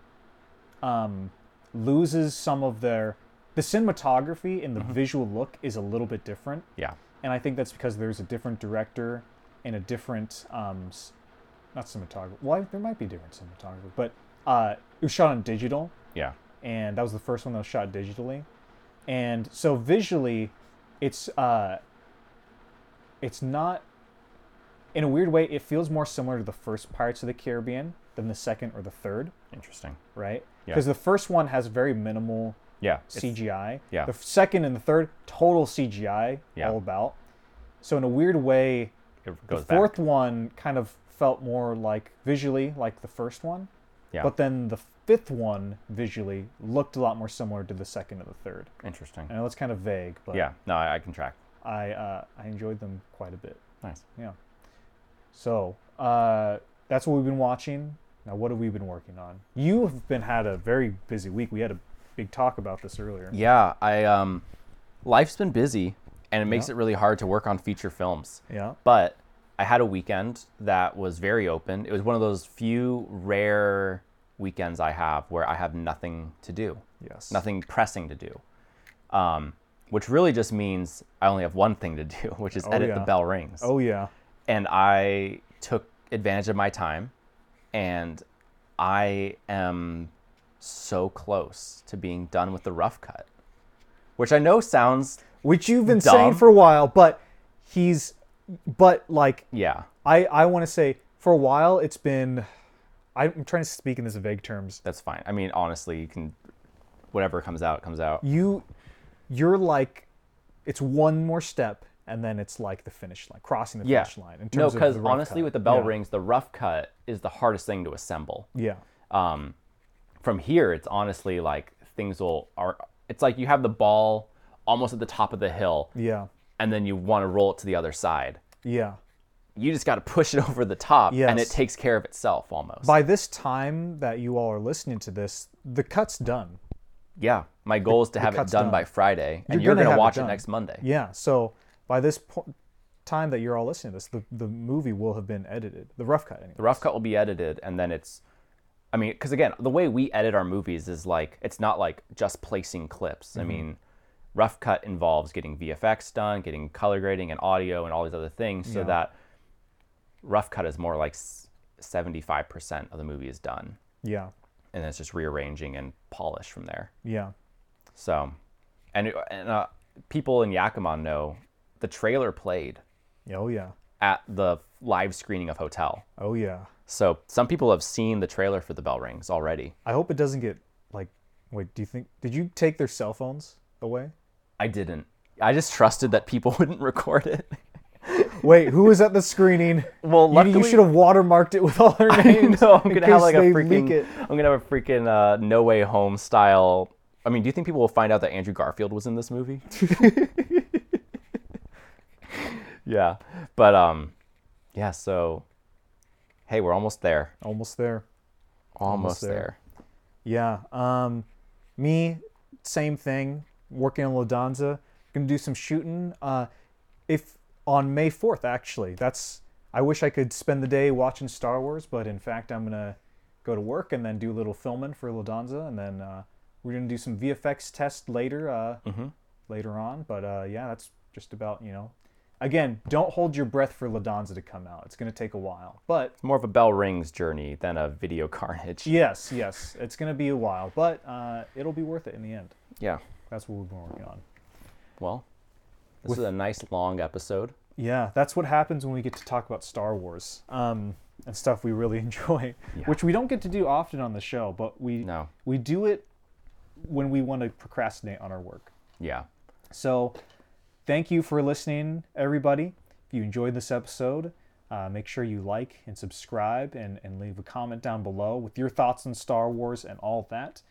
um, loses some of their the cinematography and the visual look is a little bit different. Yeah. And I think that's because there's a different director and a different um, not cinematographer. Well, there might be different cinematographer, but uh, it was shot on digital, Yeah. and that was the first one that was shot digitally, and so visually, it's uh, it's not. In a weird way, it feels more similar to the first Pirates of the Caribbean than the second or the third, Interesting. right? Yeah. Because the first one has very minimal Yeah. CGI. yeah. The second and the third, total CGI, Yeah. all about. So in a weird way, It the fourth back. one kind of felt more like visually like the first one. Yeah. But then the fifth one visually looked a lot more similar to the second and the third. Interesting. I know it's kind of vague, but Yeah. No, I, I can track. I uh, I enjoyed them quite a bit. Nice. Yeah. So uh, that's what we've been watching. Now, what have we been working on? You have been had a very busy week. We had a big talk about this earlier. Yeah. I um, life's been busy, and it makes Yeah. it really hard to work on feature films. Yeah. But I had a weekend that was very open. It was one of those few rare weekends I have where I have nothing to do, Yes. nothing pressing to do. Um, which really just means I only have one thing to do, which is Oh, edit yeah. the bell rings. Oh yeah. and I took advantage of my time, and I am so close to being done with the rough cut, which I know sounds which you've been saying for a while, but he's, but like yeah I I want to say for a while it's been, I'm trying to speak in this vague terms. that's fine. I mean honestly, you can whatever comes out comes out. You, you're like, it's one more step and then it's like the finish line, crossing the Yeah. finish line. In terms No, because honestly, cut. with the bell Yeah. rings, the rough cut is the hardest thing to assemble. Yeah. um, from here it's honestly like things will are it's like you have the ball almost at the top of the hill Yeah. and then you want to roll it to the other side Yeah. you just got to push it over the top and it takes care of itself almost By this time that you all are listening to this, the cut's done. yeah my goal is to have it done, done. by friday and You're you're, gonna going to it watch it, done. next monday Yeah. So by this po- time that you're all listening to this, the, the movie will have been edited. The rough cut, anyway. the rough cut will be edited and then it's i mean because again the way we edit our movies is like it's not like just placing clips Mm-hmm. i mean rough cut involves getting vfx done getting color grading and audio and all these other things so Yeah. that rough cut is more like 75% of the movie is done Yeah. and then it's just rearranging and polish from there Yeah. so and, and uh, people in yakima know the trailer played Oh yeah. at the live screening of hotel Oh yeah. So some people have seen the trailer for the bell rings already. I hope it doesn't get like. Wait, do you think? Did you take their cell phones away? I didn't. I just trusted that people wouldn't record it. Wait, who was at the screening? Well, You- you, should have watermarked it with all their I names. know. I'm gonna have like a freaking. I'm gonna have a freaking uh, No Way Home style. I mean, do you think people will find out that Andrew Garfield was in this movie? yeah, but um, yeah. So, hey, we're almost there. Almost there. Almost, there. there. Yeah. Um, me, same thing. Working on Ladanza. Gonna do some shooting. Uh, if on May fourth, actually, that's. I wish I could spend the day watching Star Wars, but in fact, I'm gonna go to work and then do a little filming for Ladanza, and then uh, we're gonna do some VFX test later. Uh, Mhm. Later on, but uh, yeah, that's just about you know. Again, don't hold your breath for Ladanza to come out. It's gonna take a while, but It's more of a Bell Rings journey than a video carnage. Yes, yes. It's going to be a while, but uh, it'll be worth it in the end. Yeah. That's what we've been working on. Well, this is a nice long episode. Yeah, that's what happens when we get to talk about Star Wars um, and stuff we really enjoy, Yeah. which we don't get to do often on the show, but we No. we do it when we want to procrastinate on our work. Yeah. So, thank you for listening, everybody. If you enjoyed this episode, uh, make sure you like and subscribe and, and leave a comment down below with your thoughts on Star Wars and all that.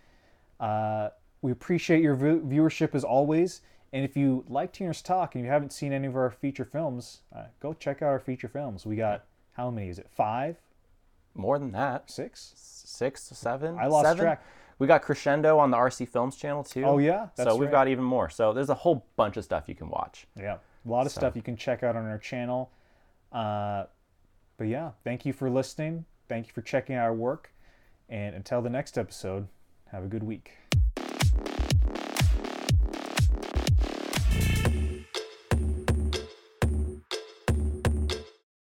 Uh, we appreciate your view- viewership as always. And if you like Teeners Talk and you haven't seen any of our feature films, uh, go check out our feature films. We got, how many is it? Five? More than that. Six? Six, seven. I lost seven? track. We got Crescendo on the RC Films channel too. Oh, yeah? That's so we've right. got even more. So there's a whole bunch of stuff you can watch. Yeah, a lot of So- stuff you can check out on our channel. Uh, but yeah, thank you for listening. Thank you for checking out our work. And until the next episode, have a good week.